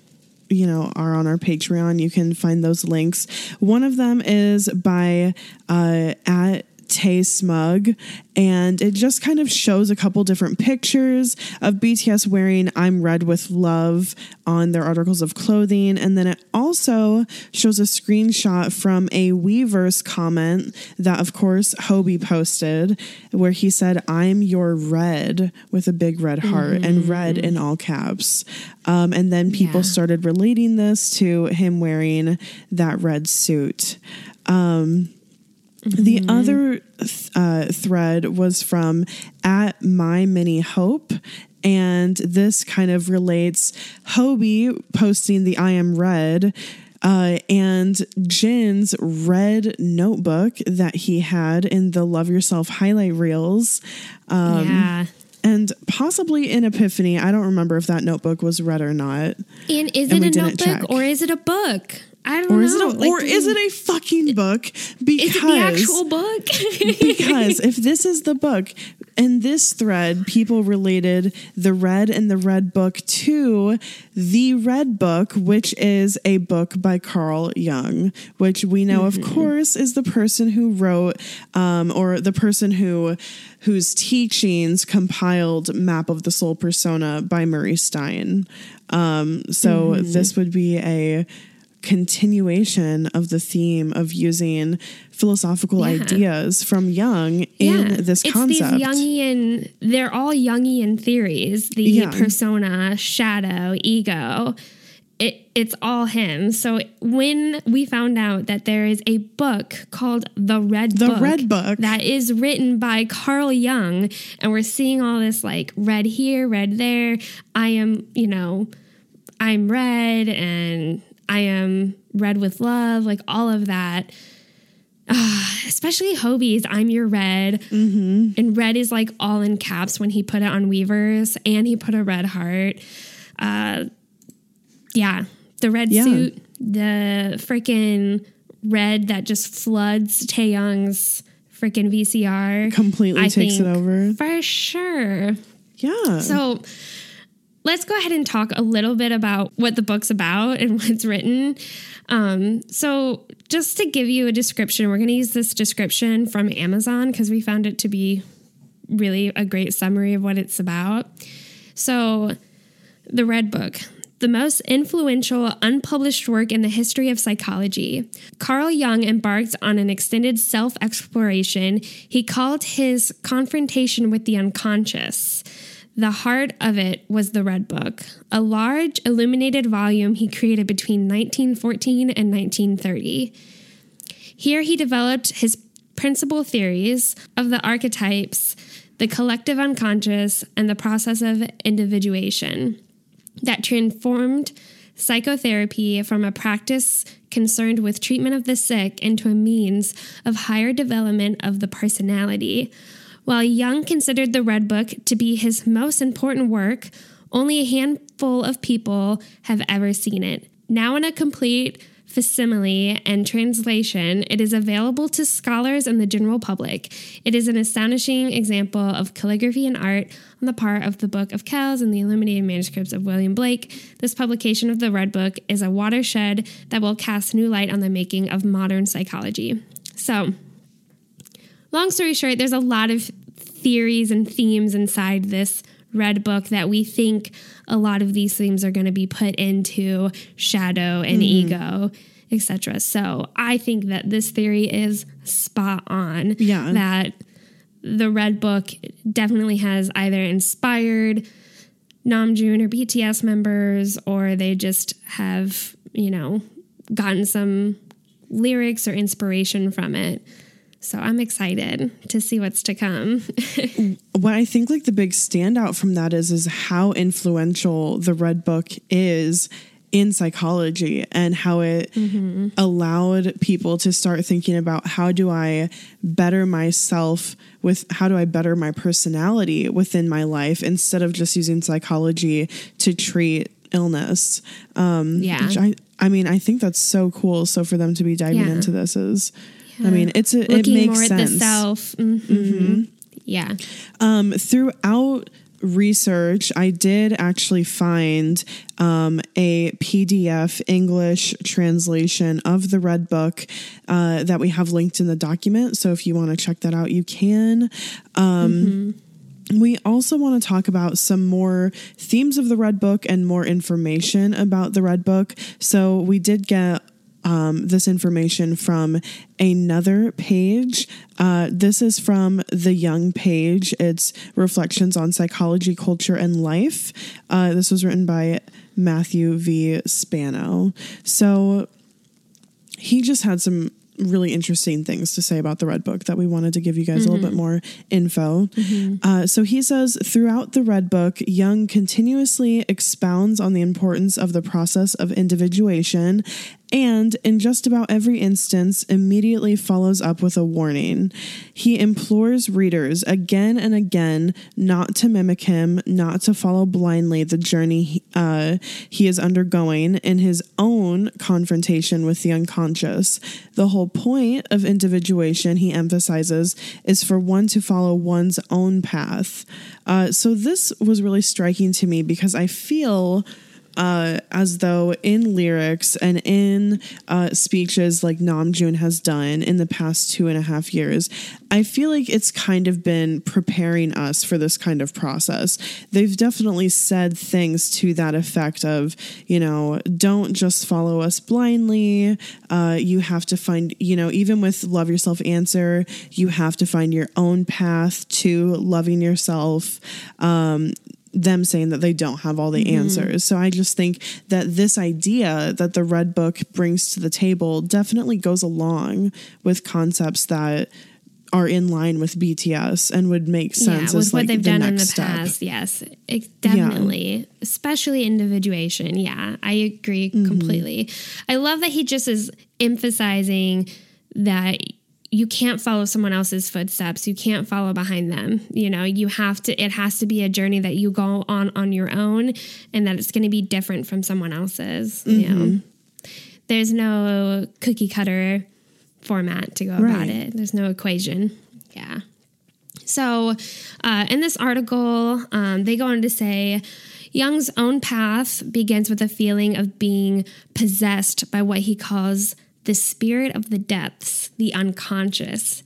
you know are on our patreon you can find those links one of them is by uh at Tay Smug, and it just kind of shows a couple different pictures of BTS wearing I'm Red with Love on their articles of clothing. And then it also shows a screenshot from a Weverse comment that, of course, Hobie posted, where he said, I'm your red with a big red heart and red in all caps. Um, and then people Yeah. started relating this to him wearing that red suit. The other th- uh, thread was from at my mini hope. And this kind of relates Hobie posting the I am red uh, and Jin's red notebook that he had in the Love Yourself highlight reels. Um, yeah. And possibly in Epiphany. I don't remember if that notebook was red or not. And is And it we a notebook check. or is it a book? I don't Or know. is it a, Like, or is it a fucking book? Because Is it the actual book? (laughs) because if this is the book in this thread people related the red and the red book to the red book which is a book by carl jung which we know of course is the person who wrote um, or the person who whose teachings compiled map of the soul persona by murray stein um, so this would be a continuation of the theme of using philosophical Yeah. ideas from Jung in this it's concept. these Jungian. They're all Jungian theories. The Yeah. persona, shadow, ego. It, it's all him. So when we found out that there is a book called The Red The Book, Red Book. that is written by Carl Jung, and we're seeing all this like red here, red there. I am, you know, I'm red and I am red with love, like all of that. Ah, especially Hobie's I'm your red. Mm-hmm. And red is like all in caps when he put it on Weverse and he put a red heart. Uh, yeah, the red Yeah. suit, the freaking red that just floods Taehyung's freaking VCR. Completely I takes it over. For sure. Yeah. So let's go ahead and talk a little bit about what the book's about and (laughs) what's written. Um, so, just to give you a description, we're going to use this description from Amazon because we found it to be really a great summary of what it's about. So, the Red Book. The most influential unpublished work in the history of psychology. Carl Jung embarked on an extended self exploration he called his confrontation with the unconscious. The heart of it was the Red Book, a large illuminated volume he created between 1914 and 1930. Here he developed his principal theories of the archetypes, the collective unconscious, and the process of individuation that transformed psychotherapy from a practice concerned with treatment of the sick into a means of higher development of the personality. While Jung considered the Red Book to be his most important work, only a handful of people have ever seen it. Now, in a complete facsimile and translation, it is available to scholars and the general public. It is an astonishing example of calligraphy and art on the part of the Book of Kells and the illuminated manuscripts of William Blake. This publication of the Red Book is a watershed that will cast new light on the making of modern psychology. So, long story short, there's a lot of theories and themes inside this red book that we think a lot of these themes are going to be put into shadow and mm-hmm. ego etc so i think that this theory is spot on yeah. that the red book definitely has either inspired namjoon or bts members or they just have you know gotten some lyrics or inspiration from it so I'm excited to see what's to come. (laughs) what I think like the big standout from that is is how influential the Red Book is in psychology and how it mm-hmm. allowed people to start thinking about how do I better myself with how do I better my personality within my life instead of just using psychology to treat illness. Um, yeah. I, I mean, I think that's so cool. So for them to be diving yeah. into this is I mean, it's a, Looking it makes more sense. At the self. Mm-hmm. Mm-hmm. Yeah. Um, throughout research, I did actually find um, a PDF English translation of the Red Book uh, that we have linked in the document. So if you want to check that out, you can. Um, mm-hmm. We also want to talk about some more themes of the Red Book and more information about the Red Book. So we did get um, this information from another page. Uh, this is from the Jung page. It's Reflections on Psychology, Culture, and Life. Uh, this was written by Matthew V. Spano. So he just had some really interesting things to say about the Red Book that we wanted to give you guys mm-hmm. a little bit mm-hmm. more info. Mm-hmm. Uh, so he says throughout the Red Book, Jung continuously expounds on the importance of the process of individuation and in just about every instance immediately follows up with a warning. He implores readers again and again not to mimic him, not to follow blindly the journey uh, he is undergoing in his own confrontation with the unconscious. The whole point of individuation, he emphasizes, is for one to follow one's own path. Uh, so this was really striking to me because I feel uh, as though in lyrics and in uh, speeches like Namjoon has done in the past two and a half years, I feel like it's kind of been preparing us for this kind of process. They've definitely said things to that effect of, you know, don't just follow us blindly. Uh, you have to find, you know, even with Love Yourself Answer, you have to find your own path to loving yourself. Um, them saying that they don't have all the mm-hmm. answers. So I just think that this idea that the Red Book brings to the table definitely goes along with concepts that are in line with BTS and would make sense yeah, with what like they've the done in the step. past. Yes, it, definitely, yeah. especially individuation. Yeah, I agree mm-hmm. completely. I love that he just is emphasizing that you can't follow someone else's footsteps you can't follow behind them you know you have to it has to be a journey that you go on on your own and that it's going to be different from someone else's mm-hmm. you know mm-hmm. there's no cookie cutter format to go right. about it there's no equation yeah So, uh, in this article, um, they go on to say Jung's own path begins with a feeling of being possessed by what he calls the spirit of the depths, the unconscious,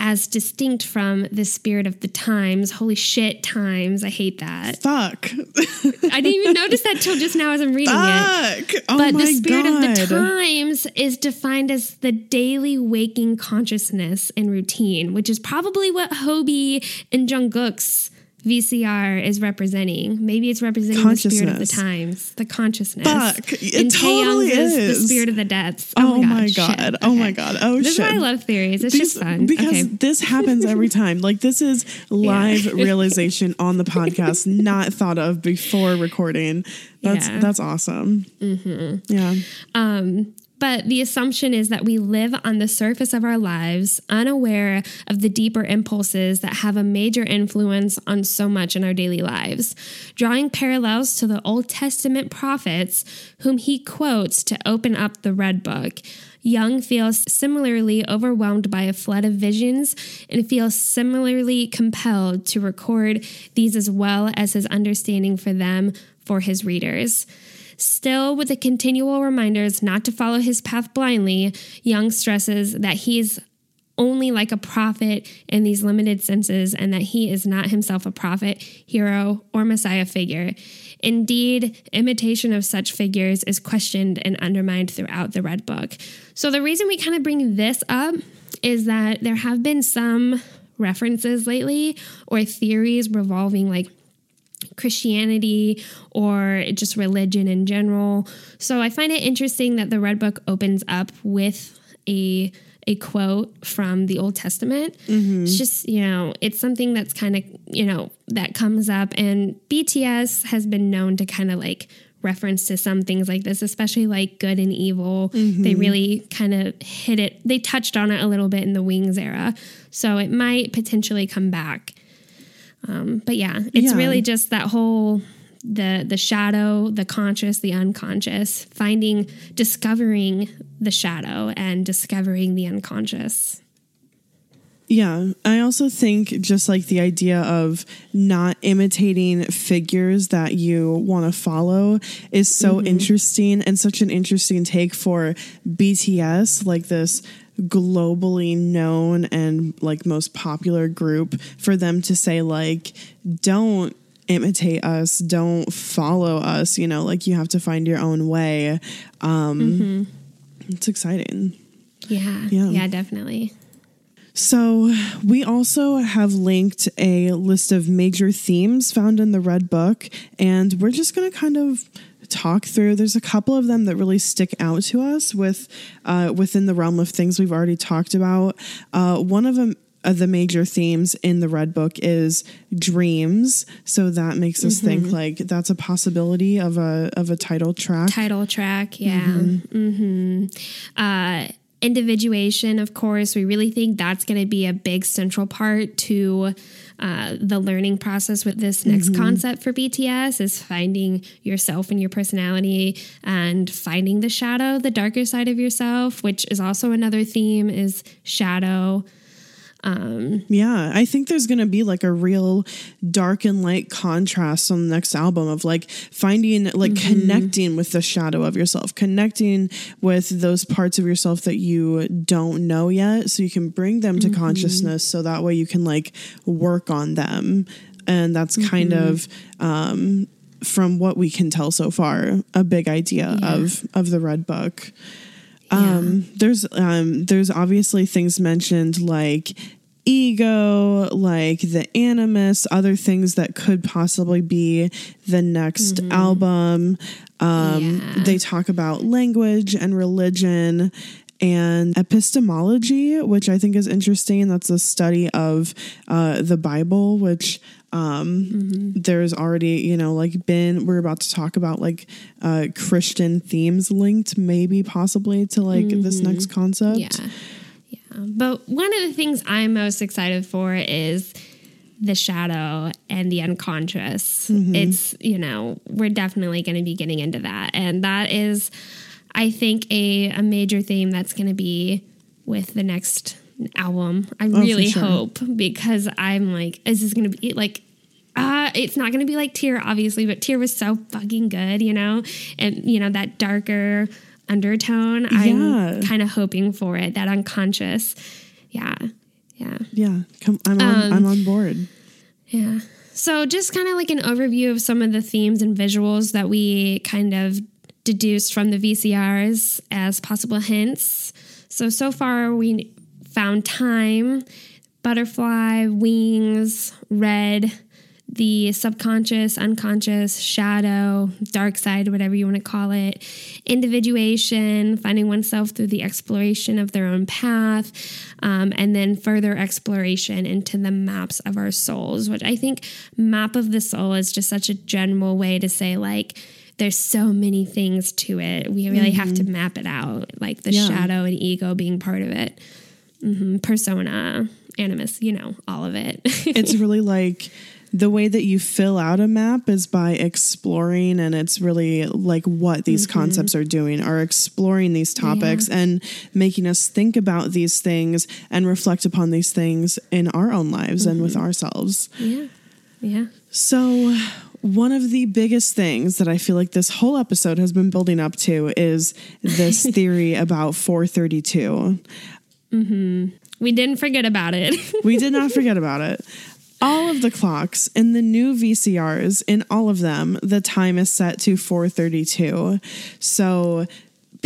as distinct from the spirit of the times. Holy shit, times. I hate that. Fuck. (laughs) I didn't even notice that till just now as I'm reading Fuck. it. Oh but the spirit God. of the times is defined as the daily waking consciousness and routine, which is probably what Hobie and Jungkook's VCR is representing. Maybe it's representing the spirit of the times, the consciousness. Fuck. It and totally Taehyung's the spirit of the depths. Oh, my shit. god. Oh my Okay. god. Oh This shit. This is why I love theories. It's These- just fun. Because okay. this happens every (laughs) time. Like this is live (laughs) realization on the podcast, not thought of before recording. That's Yeah. that's awesome. Mm-hmm. Yeah. Um, but the assumption is that we live on the surface of our lives, unaware of the deeper impulses that have a major influence on so much in our daily lives. Drawing parallels to the Old Testament prophets, whom he quotes to open up the Red Book. Jung feels similarly overwhelmed by a flood of visions and feels similarly compelled to record these as well as his understanding for them for his readers. Still, with the continual reminders not to follow his path blindly, Jung stresses that he's only like a prophet in these limited senses and that he is not himself a prophet, hero, or messiah figure. Indeed, imitation of such figures is questioned and undermined throughout the Red Book. So, the reason we kind of bring this up is that there have been some references lately or theories revolving like Christianity or just religion in general. So I find it interesting that the Red Book opens up with a a quote from the Old Testament. Mm-hmm. It's just, you know, it's something that's kind of, you know, that comes up and BTS has been known to kind of like reference to some things like this, especially like good and evil. They mm-hmm. really kind of hit it. They touched on it a little bit in the Wings era. So it might potentially come back. Um, but yeah, it's Yeah. really just that whole the the shadow, the conscious, the unconscious, finding discovering the shadow and discovering the unconscious. Yeah, I also think just like the idea of not imitating figures that you want to follow is so interesting and such an interesting take for BTS, like this globally known and like most popular group for them to say like don't imitate us don't follow us you know like you have to find your own way um it's exciting Yeah. Yeah. Yeah, definitely. So, we also have linked a list of major themes found in the Red Book, and we're just going to kind of talk through. There's a couple of them that really stick out to us with uh, within the realm of things we've already talked about. Uh, one of them. Of the major themes in the Red Book is dreams, so that makes us think like that's a possibility of a of a title track. Title track, yeah. Mm-hmm. Uh, individuation, of course, we really think that's going to be a big central part to uh, the learning process with this next concept for BTS is finding yourself and your personality and finding the shadow, the darker side of yourself, which is also another theme is shadow. Um, yeah, I think there's going to be like a real dark and light contrast on the next album of like finding, like mm-hmm. connecting with the shadow of yourself, connecting with those parts of yourself that you don't know yet. So you can bring them to mm-hmm. consciousness so that way you can like work on them. And that's kind mm-hmm. of, um, from what we can tell so far, a big idea of of the Red Book. Um, there's um, there's obviously things mentioned like ego, like the animus, other things that could possibly be the next album. Um, Yeah. They talk about language and religion and epistemology, which I think is interesting. That's a study of uh, the Bible, which um, there's already, you know, like been, we're about to talk about like uh, Christian themes linked, maybe possibly to like this next concept. Yeah. Yeah. But one of the things I'm most excited for is the shadow and the unconscious. It's, you know, we're definitely going to be getting into that. And that is, I think, a, a major theme that's going to be with the next album. I Oh, really sure. hope because I'm like, is this gonna be like? Uh, it's not gonna be like Tear, obviously, but Tear was so fucking good, you know, and you know that darker undertone. Yeah. I'm kind of hoping for it. That unconscious, yeah, yeah. Yeah, come, I'm on, Um, I'm on board. Yeah. So, just kind of like an overview of some of the themes and visuals that we kind of deduced from the VCRs as possible hints. So, so far we found time, butterfly, wings, red, the subconscious, unconscious, shadow, dark side, whatever you want to call it, individuation, finding oneself through the exploration of their own path, um, and then further exploration into the maps of our souls, which I think map of the soul is just such a general way to say, like, there's so many things to it. We really have to map it out, like the Yeah. shadow and ego being part of it. hmm Persona, animus, you know, all of it. (laughs) it's really like the way that you fill out a map is by exploring and it's really like what these Mm-hmm. concepts are doing are exploring these topics and making us think about these things and reflect upon these things in our own lives and Mm-hmm. with ourselves yeah. Yeah. so one of the biggest things that I feel like this whole episode has been building up to is this (laughs) theory about 432. Mm-hmm. We didn't forget about it. (laughs) We did not forget about it. All of the clocks in the new VCRs, in all of them, the time is set to 432. So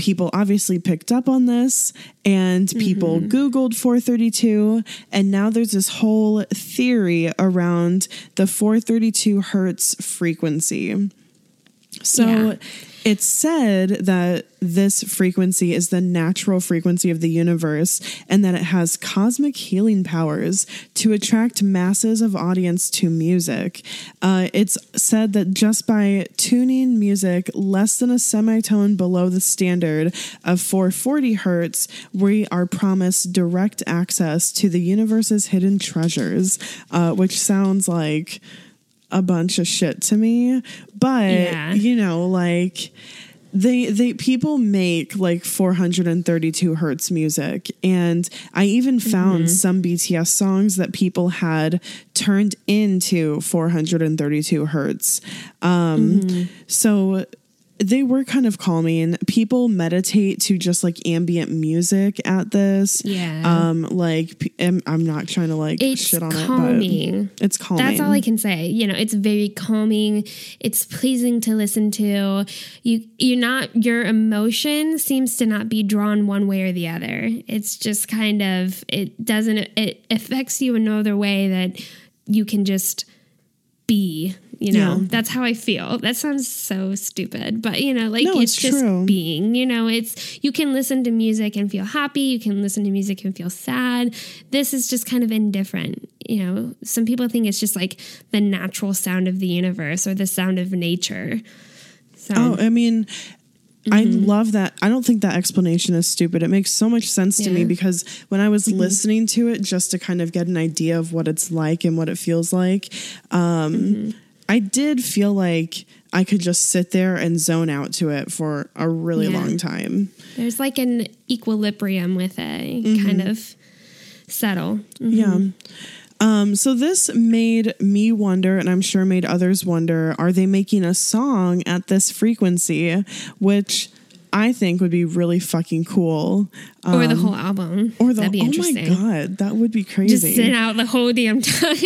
people obviously picked up on this and mm-hmm. people Googled 432. And now there's this whole theory around the 432 hertz frequency. So Yeah. It's said that this frequency is the natural frequency of the universe and that it has cosmic healing powers to attract masses of audience to music. Uh, it's said that just by tuning music less than a semitone below the standard of 440 hertz, we are promised direct access to the universe's hidden treasures, uh, which sounds like a bunch of shit to me but Yeah. you know like they they people make like 432 hertz music. And i even found some bts songs that people had turned into 432 hertz. Um so they were kind of calming. People meditate to just like ambient music at this. Yeah. Um, like I'm, I'm not trying to like It's shit on calming. it, but it's calming. That's all I can say. You know, it's very calming. It's pleasing to listen to. You you're not your emotion seems to not be drawn one way or the other. It's just kind of it doesn't it affects you in no other way that you can just be, you know. Yeah. That's how I feel. That sounds so stupid, but you know, like No, it's, it's just true. being, you know, it's you can listen to music and feel happy, you can listen to music and feel sad. This is just kind of indifferent. You know, some people think it's just like the natural sound of the universe or the sound of nature. So Oh, I mean, I Mm-hmm. love that. I don't think that explanation is stupid. It makes so much sense to me Mm-hmm. because when I was listening to it just to kind of get an idea of what it's like and what it feels like, um, Mm-hmm. I did feel like I could just sit there and zone out to it for a really Yeah. long time. there's like an equilibrium with it, Mm-hmm. kind of settle. Yeah. Um, so this made me wonder, and I'm sure made others wonder, are they making a song at this frequency? Which I think would be really fucking cool. or the whole album. Or the That'd be oh interesting. my god, that would be Just crazy. sit out the whole damn (laughs) time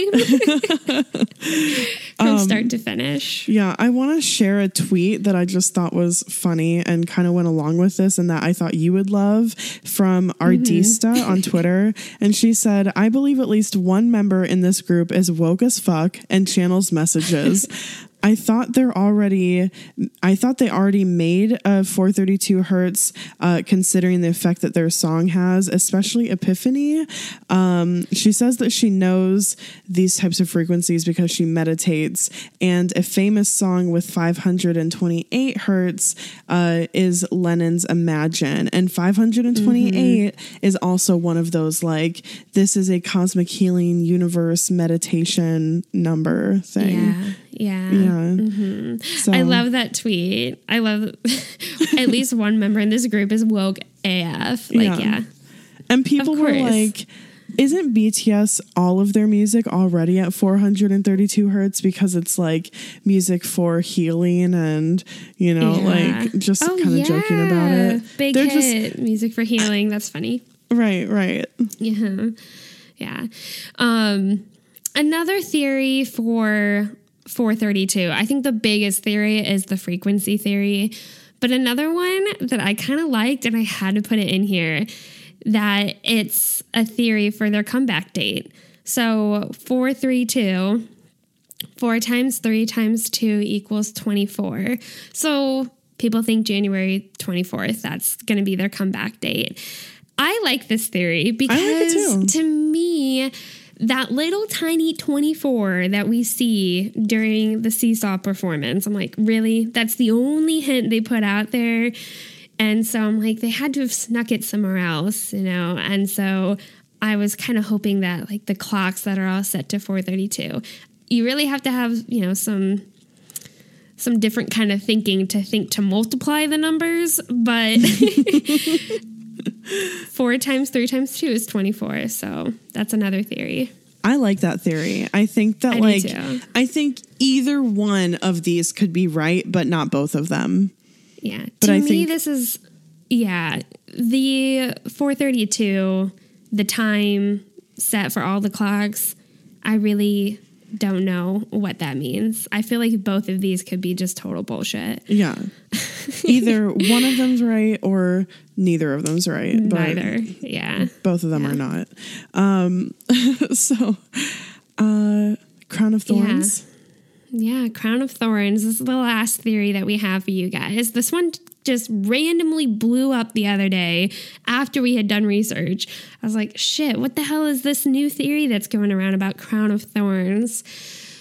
from Um, start to finish. yeah, I want to share a tweet that I just thought was funny and kind of went along with this, and that I thought you would love from Ardista on Twitter. (laughs) And she said, "I believe at least one member in this group is woke as fuck and channels messages." (laughs) I thought they're already. I thought they already made a 432 hertz, uh, considering the effect that their song has, especially Epiphany. Um, she says that she knows these types of frequencies because she meditates, and a famous song with 528 hertz uh, is Lennon's "Imagine," and 528 is also one of those like this is a cosmic healing universe meditation number thing. Yeah, yeah. Yeah. So, I love that tweet. I love (laughs) at least one member in this group is woke AF. Like, Yeah. yeah. And people were like, isn't BTS all of their music already at 432 hertz because it's like music for healing and you know Yeah. like just Oh, kind of joking about it. Big They're hit music for healing. That's funny. right, right. Yeah. Yeah. Um, another theory for 432. I think the biggest theory is the frequency theory. But another one that I kind of liked and I had to put it in here that it's a theory for their comeback date. So 432 4 times 3 times 2 equals 24. So people think January 24th, that's going to be their comeback date. I like this theory because too. to me, that little tiny 24 that we see during the seesaw performance, I'm like, really? That's the only hint they put out there. And so I'm like, they had to have snuck it somewhere else, you know? And so I was kind of hoping that like the clocks that are all set to 432, you really have to have, you know, some some different kind of thinking to think to multiply the numbers, but (laughs) (laughs) (laughs) four times three times two is 24. So that's another theory. I like that theory. I think that I like. I think either one of these could be right, but not both of them. Yeah. But to I me, think- this is, yeah, the 432, the time set for all the clocks, I really don't know what that means. I feel like both of these could be just total bullshit. Yeah. Either (laughs) one of them's right or neither of them's right. Neither. Yeah. both of them are not. Um (laughs) so uh Crown of Thorns. Yeah, Crown of Thorns this is the last theory that we have for you guys. This one just randomly blew up the other day after we had done research. I was like, shit, what the hell is this new theory that's going around about Crown of Thorns?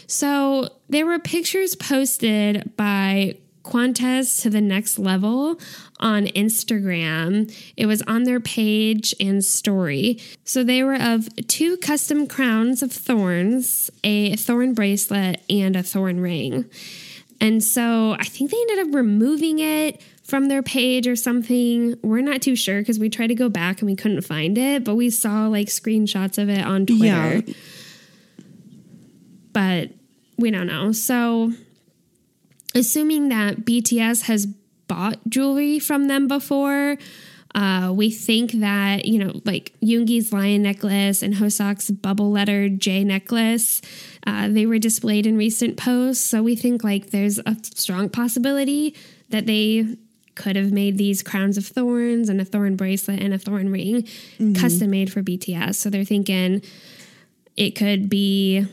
So there were pictures posted by Quantes to the next level on Instagram. It was on their page and story. So they were of two custom crowns of thorns, a thorn bracelet, and a thorn ring. And so I think they ended up removing it from their page or something. We're not too sure because we tried to go back and we couldn't find it, but we saw like screenshots of it on Twitter. Yeah. But we don't know. So assuming that BTS has bought jewelry from them before, uh, we think that, you know, like Yoongi's lion necklace and Hoseok's bubble letter J necklace, uh, they were displayed in recent posts. So we think like there's a strong possibility that they could have made these crowns of thorns and a thorn bracelet and a thorn ring mm-hmm. custom made for BTS. So they're thinking it could be,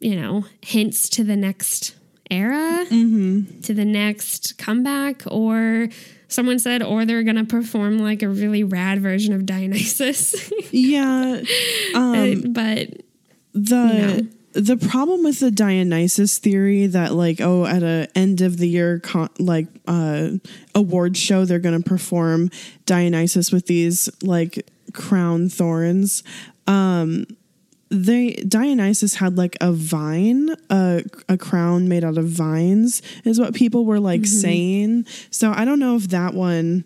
you know, hints to the next era, mm-hmm. to the next comeback, or someone said, or they're going to perform like a really rad version of Dionysus. (laughs) Yeah. Uh, um but the the problem with the Dionysus theory that like oh at a end of the year con- like uh award show they're going to perform Dionysus with these like crown thorns um they Dionysus had like a vine, a a crown made out of vines, is what people were like saying. So I don't know if that one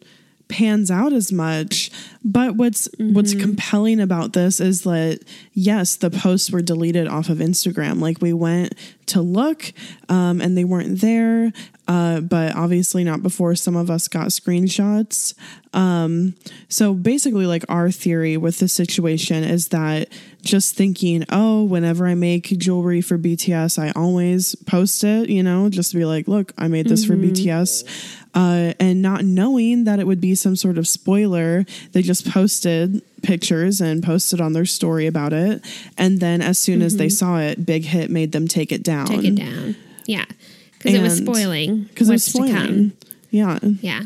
pans out as much. But what's what's mm-hmm. compelling about this is that yes, the posts were deleted off of Instagram. Like we went to look, um, and they weren't there. Uh, but obviously not before some of us got screenshots. Um, so basically, like our theory with the situation is that just thinking, oh, whenever I make jewelry for BTS, I always post it, you know, just to be like, look, I made this for BTS. Uh, and not knowing that it would be some sort of spoiler, they just posted pictures and posted on their story about it. And then as soon as they saw it, Big Hit made them take it down. take it down. Yeah. Because it was spoiling. Because it was what's to come. spoiling. Yeah. Yeah.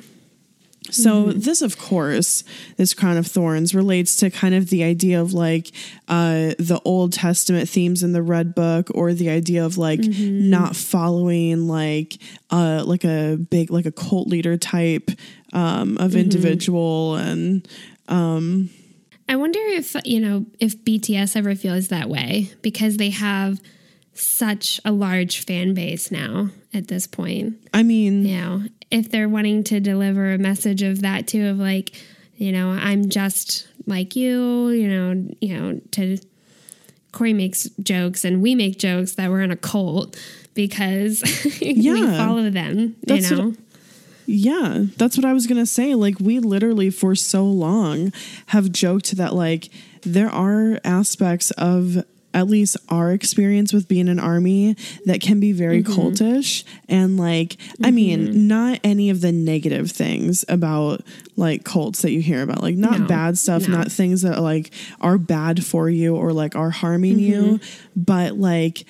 So this, of course, this crown of thorns relates to kind of the idea of like uh, the Old Testament themes in the Red Book, or the idea of like not following like uh, like a big like a cult leader type um, of individual, and I wonder if, you know, if BTS ever feels that way because they have such a large fan base now at this point. I mean, You know, if they're wanting to deliver a message of that too, of like, you know, I'm just like you, you know, you know, to Corey makes jokes and we make jokes that we're in a cult because (laughs) Yeah. we follow them, you what- know. Yeah, that's what I was gonna say. Like, we literally for so long have joked that like there are aspects of at least our experience with being an army that can be very Mm-hmm. cultish and like I mean not any of the negative things about like cults that you hear about like not No, bad stuff no. not things that like are bad for you or like are harming you Mm-hmm. but like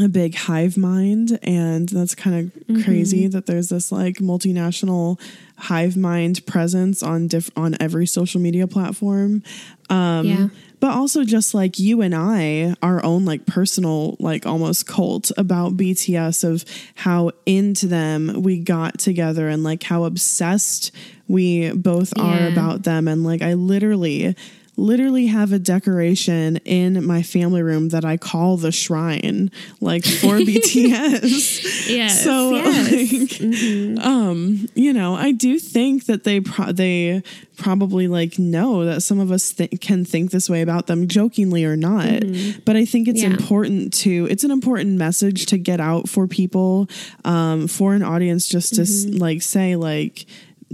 a big hive mind and that's kind of Mm-hmm. crazy that there's this like multinational hive mind presence on diff- on every social media platform um Yeah. but also just like you and I our own like personal like almost cult about BTS of how into them we got together and like how obsessed we both are Yeah. about them and like I literally literally have a decoration in my family room that I call the shrine, like for (laughs) BTS. Yes. So, yes. like, um, you know, I do think that they pro- they probably like know that some of us th- can think this way about them, jokingly or not. But I think it's Yeah. important to it's an important message to get out for people, um, for an audience, just to s like say like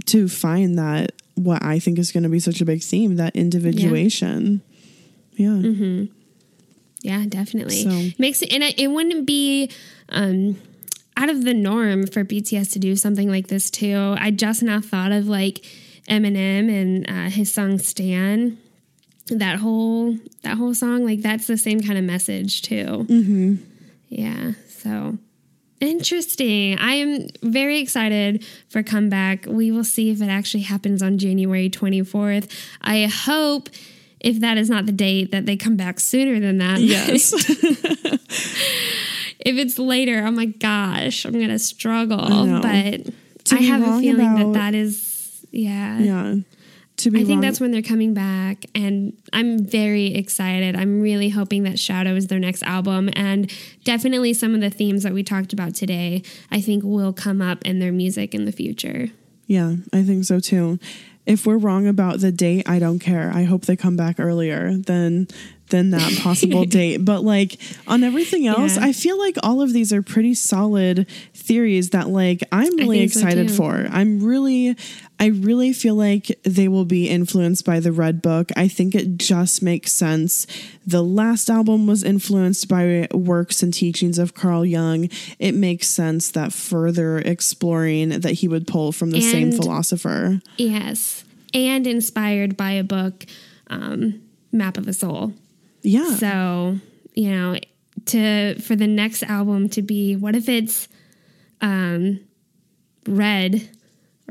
to find that what I think is going to be such a big theme that individuation. Yeah. Yeah, definitely. So- Makes it, and it, it wouldn't be um, out of the norm for BTS to do something like this too. I just now thought of like Eminem and uh, his song "Stan." That whole that whole song, like that's the same kind of message too. Mm-hmm. Yeah. So interesting. I am very excited for comeback. We will see if it actually happens on January twenty fourth. I hope. If that is not the date, that they come back sooner than that. Yes. (laughs) if it's later, oh my gosh, I'm gonna struggle. know. But To I have a feeling about- that that is, yeah. yeah. To be I think wrong- that's when they're coming back, and I'm very excited. I'm really hoping that Shadow is their next album, and definitely some of the themes that we talked about today, I think will come up in their music in the future. Yeah, I think so too. If we're wrong about the date, I don't care. I hope they come back earlier than than that (laughs) possible date. But like on everything else, Yeah. I feel like all of these are pretty solid theories that like I'm really think so, excited for. I'm really I really feel like they will be influenced by the Red Book. I think it just makes sense. The last album was influenced by works and teachings of Carl Jung. It makes sense that further exploring that he would pull from the same philosopher. Yes, and inspired by a book, um, Map of the Soul. Yeah. So, you know, to for the next album to be what if it's um red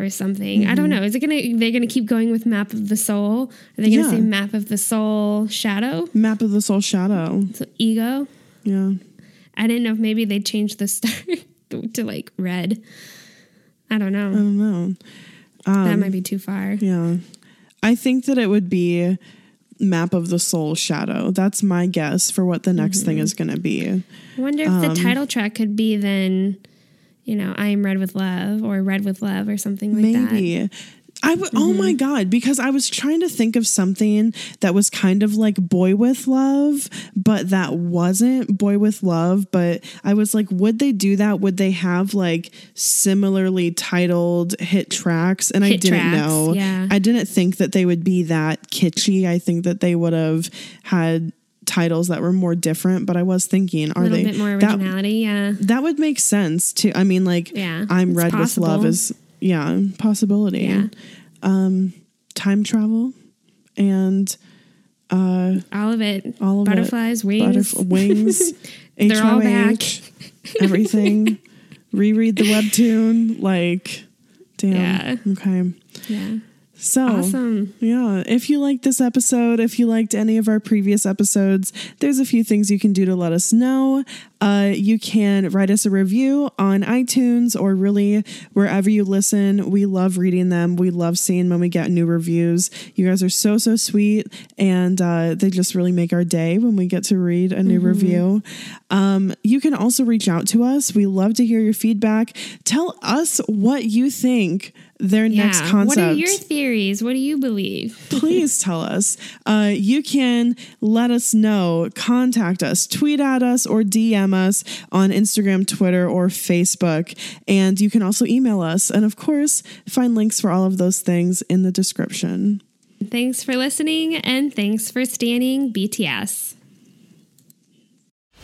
or something? I don't Mm-hmm. know. Is it gonna they're gonna keep going with Map of the Soul? Are they gonna Yeah. say Map of the Soul Shadow? Map of the Soul Shadow. So ego? Yeah. I didn't know if maybe they changed the star (laughs) to like red. I don't know. I don't know. that might be too far. Um, Yeah. I think that it would be Map of the Soul Shadow. That's my guess for what the next thing Mm-hmm. is going to be. I wonder if Um, the title track could be then, you know, I am red with love or red with love or something like that. Maybe. I would. Oh Mm-hmm. my god! Because I was trying to think of something that was kind of like Boy with Love, but that wasn't Boy with Love. But I was like, would they do that? Would they have like similarly titled hit tracks? And I didn't tracks, know. yeah. I didn't think that they would be that kitschy. I think that they would have had titles that were more different. But I was thinking, A are little they bit more that- originality, yeah. that would make sense too. I mean, like, Yeah, I'm red with love possible. is yeah possibility. Yeah. Um, time travel and All of it. all of it. Butterflies, wings. Butterf- wings, (laughs) They're all HOH, everything. (laughs) Reread the webtoon. Like, damn. Yeah. Okay. yeah. So Awesome. Yeah. If you liked this episode, if you liked any of our previous episodes, there's a few things you can do to let us know. Uh, you can write us a review on iTunes or really wherever you listen. We love reading them. We love seeing when we get new reviews. You guys are so, so sweet. And uh, they just really make our day when we get to read a new mm-hmm. review. Um, you can also reach out to us. We love to hear your feedback. Tell us what you think their yeah. next concept. What are your theories? What do you believe? (laughs) Please tell us. Uh, you can let us know, contact us, tweet at us, or DM us on Instagram, Twitter, or Facebook. And you can also email us. And of course, find links for all of those things in the description. Thanks for listening, and thanks for standing BTS.